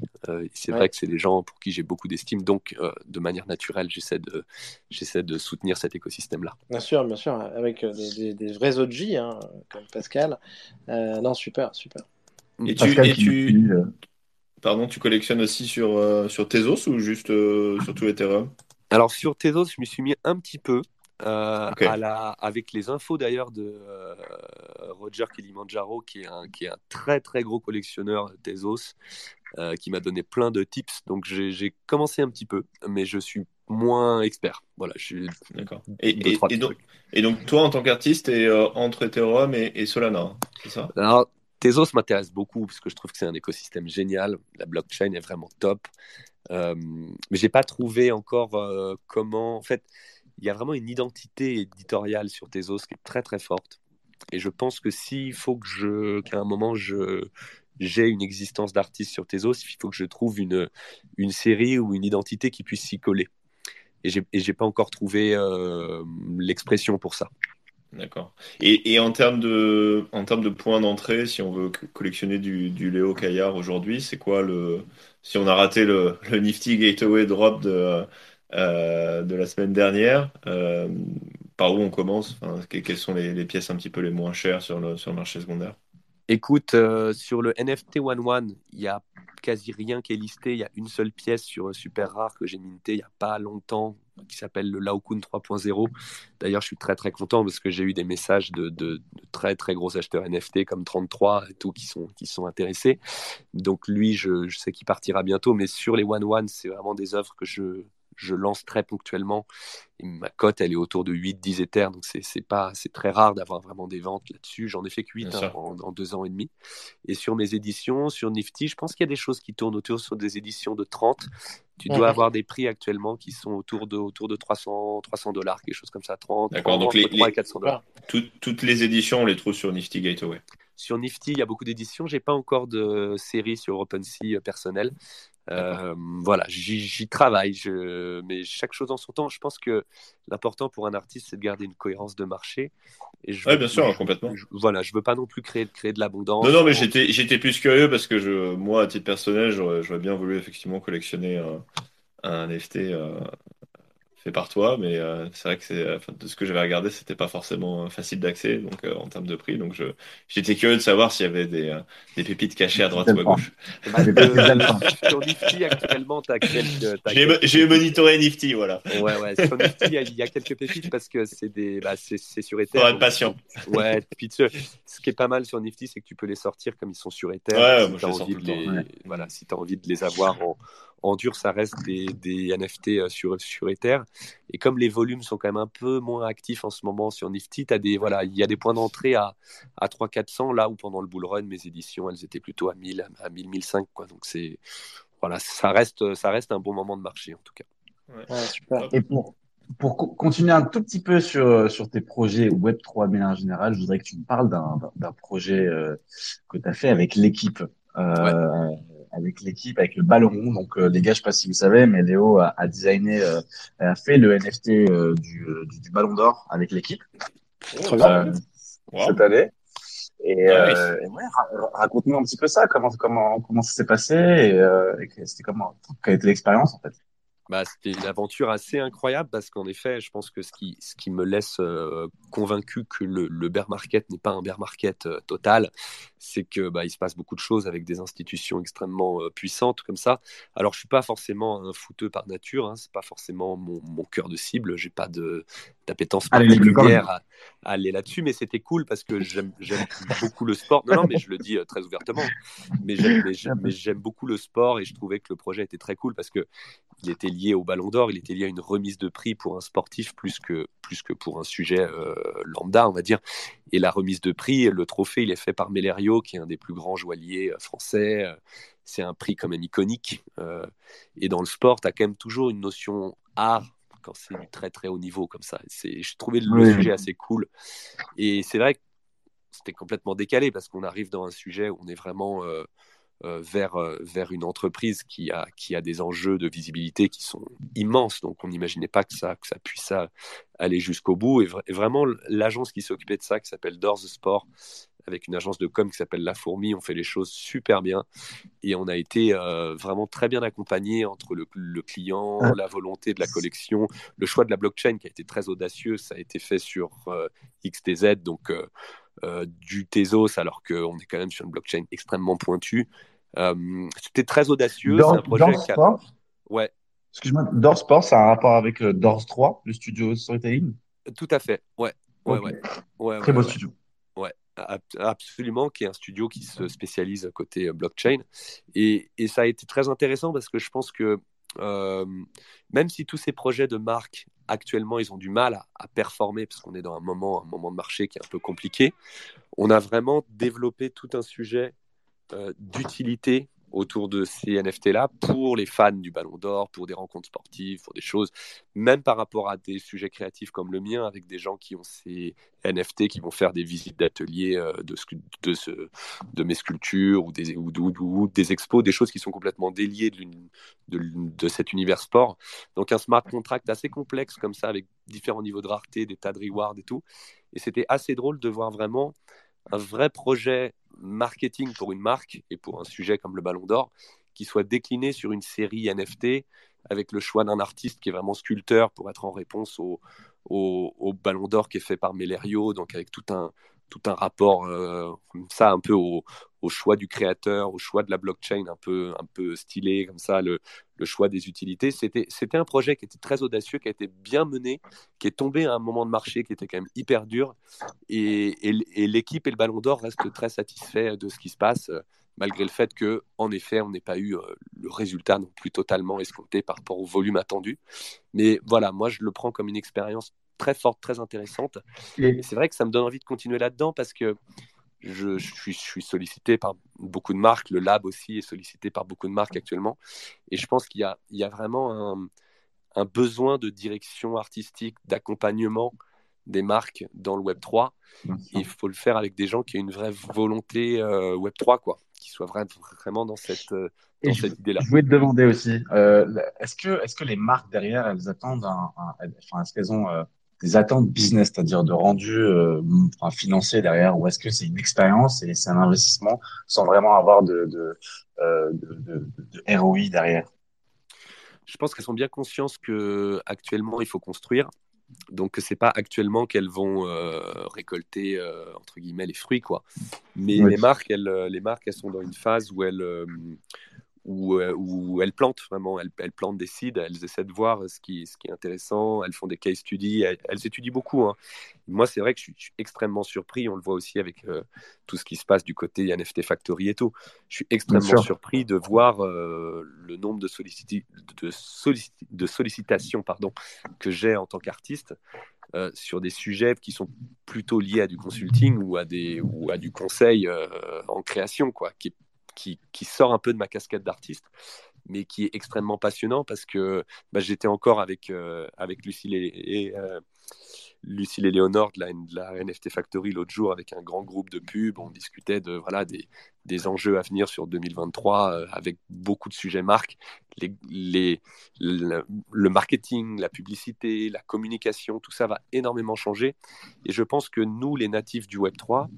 C'est Ouais. vrai que c'est des gens pour qui j'ai beaucoup d'estime, donc de manière naturelle, j'essaie de, j'essaie de soutenir cet écosystème-là. Bien sûr, bien sûr, avec des, des- des vrais OG, hein, comme Pascal. Non, super, super. Et tu, et euh, pardon, tu collectionnes aussi sur, euh, sur Tezos ou juste euh, sur tout Ethereum? Alors sur Tezos, je m'y suis mis un petit peu. euh, à la, avec les infos d'ailleurs de euh, Roger Kilimanjaro, qui est, un, qui est un très très gros collectionneur Tezos, euh, qui m'a donné plein de tips. Donc j'ai commencé un petit peu, mais je suis moins expert. Voilà, je suis D'accord. Et, et, et donc, et toi, en tant qu'artiste, euh, entre Ethereum et, et Solana, hein, c'est ça? Alors, Tezos m'intéresse beaucoup parce que je trouve que c'est un écosystème génial. La blockchain est vraiment top. Euh, mais j'ai pas trouvé encore euh, comment. En fait, il y a vraiment une identité éditoriale sur Tezos qui est très très forte. Et je pense que s'il faut que je, qu'à un moment je j'ai une existence d'artiste sur Tezos, il faut que je trouve une une série ou une identité qui puisse s'y coller. Et j'ai et j'ai pas encore trouvé euh, l'expression pour ça. D'accord. Et, et en termes de, en termes de points d'entrée, si on veut co- collectionner du, du Léo Caillard aujourd'hui, c'est quoi le, si on a raté le, le Nifty Gateway Drop de, euh, de la semaine dernière, euh, par où on commence? Quelles sont les, les pièces un petit peu les moins chères sur le, sur le marché secondaire? Écoute, euh, sur le NFT One One, il y a quasi rien qui est listé. Il y a une seule pièce sur euh, Super Rare que j'ai minté il n'y a pas longtemps, qui s'appelle le Laokun 3.0. D'ailleurs, je suis très très content parce que j'ai eu des messages de, de- de très très gros acheteurs NFT comme 33 et tout qui sont, qui sont intéressés. Donc lui, je, je sais qu'il partira bientôt, mais sur les One One, c'est vraiment des œuvres que je, je lance très ponctuellement. Et ma cote, elle est autour de 8-10 Ethers, donc c'est c'est pas, c'est très rare d'avoir vraiment des ventes là-dessus. J'en ai fait que 8 Bien hein, en, en deux ans et demi. Et sur mes éditions, sur Nifty, je pense qu'il y a des choses qui tournent autour sur des éditions de 30. Tu dois avoir des prix actuellement qui sont autour de, autour de 300 300 dollars, quelque chose comme ça, 30, D'accord, 30, donc les- entre 3 les- et 400 dollars. Tout- toutes les éditions, on les trouve sur Nifty Gateway. Sur Nifty, il y a beaucoup d'éditions. J'ai pas encore de série sur OpenSea euh, personnelle. Euh, voilà, j'y travaille, je... mais chaque chose en son temps. Je pense que l'important pour un artiste, c'est de garder une cohérence de marché. Et je Ouais, bien sûr, je- complètement. je- voilà, je veux pas non plus créer, créer de l'abondance. Non, non, mais j'étais, j'étais plus curieux parce que je, moi, à titre personnel, j'aurais, j'aurais bien voulu effectivement collectionner un, un NFT euh, fait par toi, mais euh, c'est vrai que c'est, enfin, de ce que j'avais regardé, c'était pas forcément euh, facile d'accès, donc euh, en termes de prix. Donc, je, j'étais curieux de savoir s'il y avait des, euh, des pépites cachées à droite ou à gauche. Sur Nifty, actuellement, tu as quelques. t'as J'ai, quelques- j'ai monitoré Nifty, voilà. Ouais, ouais, sur Nifty, il y, a- il y a quelques pépites parce que c'est des, bah, c'est, c'est sur Ether. Faudra être donc- patient. Ouais, puis tu- ce qui est pas mal sur Nifty, c'est que tu peux les sortir comme ils sont sur Ether. Ouais, si moi, je t'as les sors envie tout de le temps, les, ouais. voilà, si tu as envie de les avoir en, en dur, ça reste des, des NFT euh, sur, sur Ether. Et comme les volumes sont quand même un peu moins actifs en ce moment sur Nifty, t'as des, voilà, il y a des points d'entrée à, à 300-400, là où pendant le bull run, mes éditions, elles étaient plutôt à 1000, à 1000, 1005. Quoi. Donc c'est, voilà, ça reste, ça reste un bon moment de marché en tout cas. Ouais, super. Et pour, pour co- continuer un tout petit peu sur, sur tes projets Web3 de manière générale, je voudrais que tu me parles d'un, projet euh, que tu as fait avec l'équipe. Euh, Avec l'équipe, avec le ballon rond. Donc, euh, les gars, je sais pas si vous savez, mais Léo a, a designé, euh, a fait le NFT euh, du, euh, du, du ballon d'or avec l'équipe Très bien. euh, Wow. cette année. Et, Nice. euh, et ouais, ra- raconte-nous un petit peu ça. Comment, comment, comment ça s'est passé et, euh, c'était comment, quelle était l'expérience en fait? Bah, c'était une aventure assez incroyable parce qu'en effet, je pense que ce qui, me laisse euh, convaincu que le, le bear market n'est pas un bear market euh, total, c'est que bah, se passe beaucoup de choses avec des institutions extrêmement euh, puissantes comme ça. Alors, je suis pas forcément un footeux par nature, hein, c'est pas forcément mon, mon cœur de cible. J'ai pas de d'appétence particulière à, à aller là-dessus, mais c'était cool parce que j'aime beaucoup le sport. Non, non, mais je le dis euh, très ouvertement. Mais j'aime beaucoup le sport et je trouvais que le projet était très cool parce que il était lié au Ballon d'Or, il était lié à une remise de prix pour un sportif plus que, plus que pour un sujet euh, lambda, on va dire. Et la remise de prix, le trophée, il est fait par Mellerio, qui est un des plus grands joailliers euh, français. C'est un prix quand même iconique. Euh, et dans le sport, tu as quand même toujours une notion art quand c'est du très très haut niveau comme ça. Je trouvais le Oui. sujet assez cool. Et c'est vrai que c'était complètement décalé parce qu'on arrive dans un sujet où on est vraiment euh, euh, vers, euh, vers une entreprise qui a, qui a des enjeux de visibilité qui sont immenses. Donc on n'imaginait pas que ça, que ça puisse aller jusqu'au bout. Et, vra- et vraiment, l'agence qui s'occupait de ça, qui s'appelle Doors Sport, avec une agence de com qui s'appelle La Fourmi, on fait les choses super bien. Et on a été euh, vraiment très bien accompagné entre le, le client, Ah. la volonté de la collection, le choix de la blockchain qui a été très audacieux. Ça a été fait sur euh, XTZ, donc euh, du Tezos, alors qu'on est quand même sur une blockchain extrêmement pointue. C'était très audacieux. C'est un projet a... Sport, Ouais, excuse-moi, Dors Sport, ça a un rapport avec Dors 3, le studio storytelling? tout à fait. Ouais, ouais, ouais. ouais, Très beau studio. Absolument, qui est un studio qui se spécialise côté euh, blockchain. Et, ça a été très intéressant parce que je pense que euh, même si tous ces projets de marque actuellement ils ont du mal à, à performer parce qu'on est dans un moment, un moment de marché qui est un peu compliqué, on a vraiment développé tout un sujet euh, d'utilité autour de ces NFT-là pour les fans du Ballon d'Or, pour des rencontres sportives, pour des choses, même par rapport à des sujets créatifs comme le mien, avec des gens qui ont ces NFT, qui vont faire des visites d'ateliers euh, de, ce- de mes sculptures ou des, ou, des expos, des choses qui sont complètement déliées de, de, de cet univers sport. Donc un smart contract assez complexe comme ça, avec différents niveaux de rareté, des tas de rewards et tout. Et c'était assez drôle de voir vraiment un vrai projet marketing pour une marque et pour un sujet comme le Ballon d'Or qui soit décliné sur une série NFT avec le choix d'un artiste qui est vraiment sculpteur pour être en réponse au, Ballon d'Or qui est fait par Melerio, donc avec tout un, tout un rapport euh, comme ça un peu au, au choix du créateur, au choix de la blockchain un peu, un peu stylé, comme ça, le, le choix des utilités. C'était, c'était un projet qui était très audacieux, qui a été bien mené, qui est tombé à un moment de marché qui était quand même hyper dur. Et, et, et l'équipe et le Ballon d'Or restent très satisfaits de ce qui se passe, euh, malgré le fait que, en effet, on n'ait pas eu euh, le résultat non plus totalement escompté par rapport au volume attendu. Mais voilà, moi, je le prends comme une expérience très forte, très intéressante. Et c'est vrai que ça me donne envie de continuer là-dedans parce que je, je suis, je suis sollicité par beaucoup de marques. Le lab aussi est sollicité par beaucoup de marques actuellement. Et je pense qu'il y a, il y a vraiment un, un besoin de direction artistique, d'accompagnement des marques dans le Web 3. Et il faut le faire avec des gens qui ont une vraie volonté euh, Web 3, quoi, qui soient vra- vraiment dans cette, euh, dans cette idée-là. je voulais te demander aussi, euh, est-ce que, les marques derrière, elles attendent enfin, est-ce qu'elles ont des attentes business, c'est-à-dire de rendu euh, enfin, financier derrière, ou est-ce que c'est une expérience et c'est un investissement sans vraiment avoir de, de, euh, de, de, de ROI derrière? Je pense qu'elles sont bien conscientes que actuellement il faut construire. Donc c'est pas actuellement qu'elles vont euh, récolter euh, entre guillemets les fruits quoi. Mais Oui. les marques elles les marques elles sont dans une phase où elles où, euh, où elles plantent vraiment, elles, elles plantent des seeds, elles essaient de voir ce qui, ce qui est intéressant, elles font des case studies, elles, elles étudient beaucoup. hein. Moi, c'est vrai que je suis, je suis extrêmement surpris, on le voit aussi avec euh, tout ce qui se passe du côté NFT Factory et tout. Je suis extrêmement surpris de voir euh, le nombre de, solliciti- de, solliciti- de sollicitations pardon, que j'ai en tant qu'artiste. euh, sur des sujets qui sont plutôt liés à du consulting ou à, des, ou à du conseil euh, en création, quoi, qui est qui, sort un peu de ma casquette d'artiste, mais qui est extrêmement passionnant parce que bah, j'étais encore avec, euh, avec Lucille et, et euh, et Léonore de la, NFT Factory l'autre jour avec un grand groupe de pubs. On discutait de, voilà, des, des enjeux à venir sur 2023 euh, avec beaucoup de sujets marques. Les, le, marketing, la publicité, la communication, tout ça va énormément changer. Et je pense que nous, les natifs du Web3,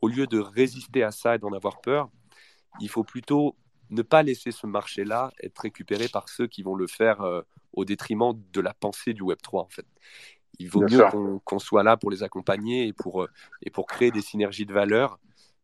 au lieu de résister à ça et d'en avoir peur, il faut plutôt ne pas laisser ce marché-là être récupéré par ceux qui vont le faire euh, au détriment de la pensée du Web3, en fait. Il vaut Bien mieux qu'on qu soit là pour les accompagner et pour, euh, et pour créer des synergies de valeur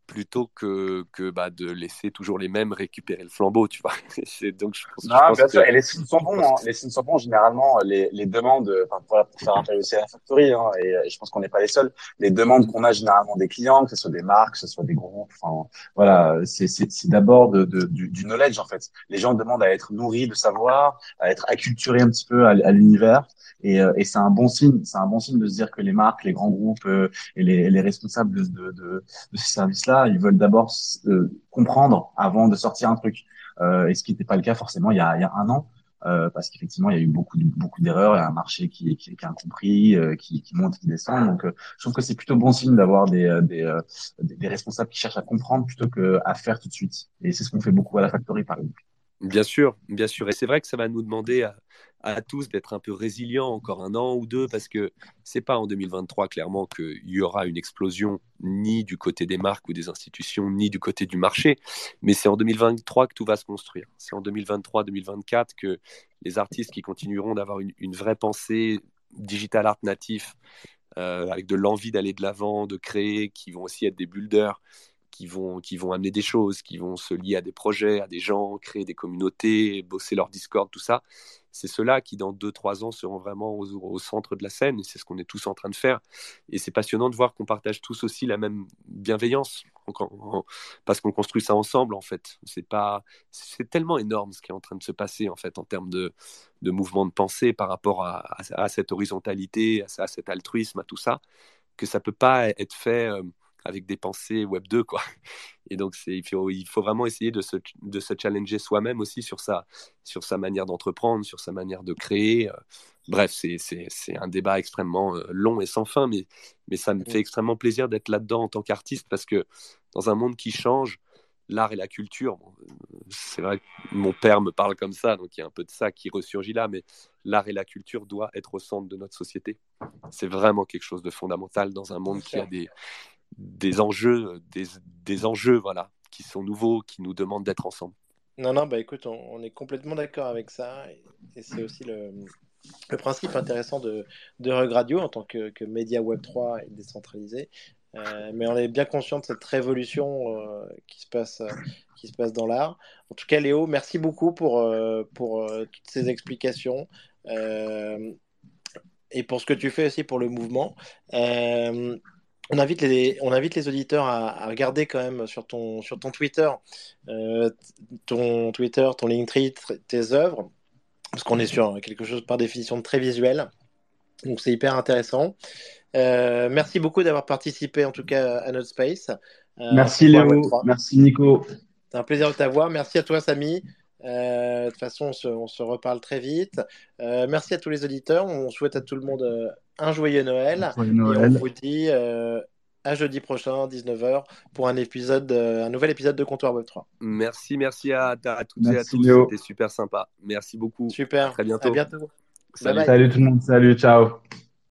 plutôt que, que bah, de laisser toujours les mêmes récupérer le flambeau, tu vois. Donc, je pense, non, je pense bien que, sûr. Et les signes sont bons. Hein. Les signes sont bons. Généralement, les, les demandes, enfin, pour, pour faire appel aussi à la factory, hein, et, et, je pense qu'on n'est pas les seuls. Les demandes qu'on a généralement des clients, que ce soit des marques, que ce soit des groupes, enfin, voilà, c'est d'abord de, de, du, du knowledge en fait. Les gens demandent à être nourris de savoir, à être acculturés un petit peu à, à l'univers. Et, euh, et c'est un bon signe. C'est un bon signe de se dire que les marques, les grands groupes euh, et les, les responsables de, de, de, de ces services-là, ils veulent d'abord euh, comprendre avant de sortir un truc. Euh, et ce qui n'était pas le cas forcément il y a, un an. euh, parce qu'effectivement, il y a eu beaucoup, beaucoup d'erreurs, il y a un marché qui, qui, est incompris, qui, monte, qui descend. Donc, je trouve que c'est plutôt bon signe d'avoir des, des, responsables qui cherchent à comprendre plutôt qu'à faire tout de suite. Et c'est ce qu'on fait beaucoup à la Factory, par exemple. Bien sûr, bien sûr. Et c'est vrai que ça va nous demander à tous d'être un peu résilients encore un an ou deux, parce que c'est pas en 2023 clairement qu'il y aura une explosion ni du côté des marques ou des institutions, ni du côté du marché, mais c'est en 2023 que tout va se construire. C'est en 2023-2024 que les artistes qui continueront d'avoir une, vraie pensée digital art natif, euh, avec de l'envie d'aller de l'avant, de créer, qui vont aussi être des builders, qui vont, qui vont amener des choses, qui vont se lier à des projets, à des gens, créer des communautés, bosser leur Discord, tout ça. C'est ceux-là qui, dans 2-3 ans, seront vraiment au, centre de la scène. C'est ce qu'on est tous en train de faire. Et c'est passionnant de voir qu'on partage tous aussi la même bienveillance. parce qu'on construit ça ensemble, en fait. C'est pas, c'est tellement énorme ce qui est en train de se passer, en fait, en termes de, de mouvement de pensée par rapport à, à, cette horizontalité, à, à, cet altruisme, à tout ça, que ça peut pas être fait. Euh, avec des pensées Web 2, quoi. Et donc, il faut, il faut vraiment essayer de se, de se challenger soi-même aussi sur sa, sur sa manière d'entreprendre, sur sa manière de créer. Bref, c'est un débat extrêmement euh, long et sans fin, mais, mais ça me fait extrêmement plaisir d'être là-dedans en tant qu'artiste parce que dans un monde qui change, l'art et la culture, bon, c'est vrai que mon père me parle comme ça, donc il y a un peu de ça qui ressurgit là, mais l'art et la culture doivent être au centre de notre société. C'est vraiment quelque chose de fondamental dans un monde qui a des, des enjeux, des, des, enjeux voilà, qui sont nouveaux, qui nous demandent d'être ensemble. Non, non, bah écoute, on, est complètement d'accord avec ça. Et, c'est aussi le, le, principe intéressant de, de Radio en tant que, média Web3 et décentralisé. Euh, mais on est bien conscient de cette révolution euh, qui, se passe, qui se passe dans l'art. En tout cas, Léo, merci beaucoup pour, euh, pour toutes ces explications et pour ce que tu fais aussi pour le mouvement. On invite, les, on invite les auditeurs à, à, regarder quand même sur ton, sur ton Twitter, euh, ton Twitter, ton Linktree, tes œuvres, parce qu'on est sur quelque chose par définition de très visuel. Donc c'est hyper intéressant. Euh, merci beaucoup d'avoir participé en tout cas à notre space. Euh, merci Léo, merci Nico. C'est un plaisir de t'avoir. Merci à toi Samy. De toute façon, on se, on se reparle très vite. Merci à tous les auditeurs. On souhaite à tout le monde un joyeux Noël. Joyeux Noël. Et on vous dit à jeudi prochain, 19h, pour un épisode, un nouvel épisode de Comptoir Web 3. Merci, merci à, à toutes merci et à tous. C'était super sympa. Merci beaucoup. Super. À très bientôt. À bientôt. Salut, bye bye. salut tout le monde. Salut, ciao.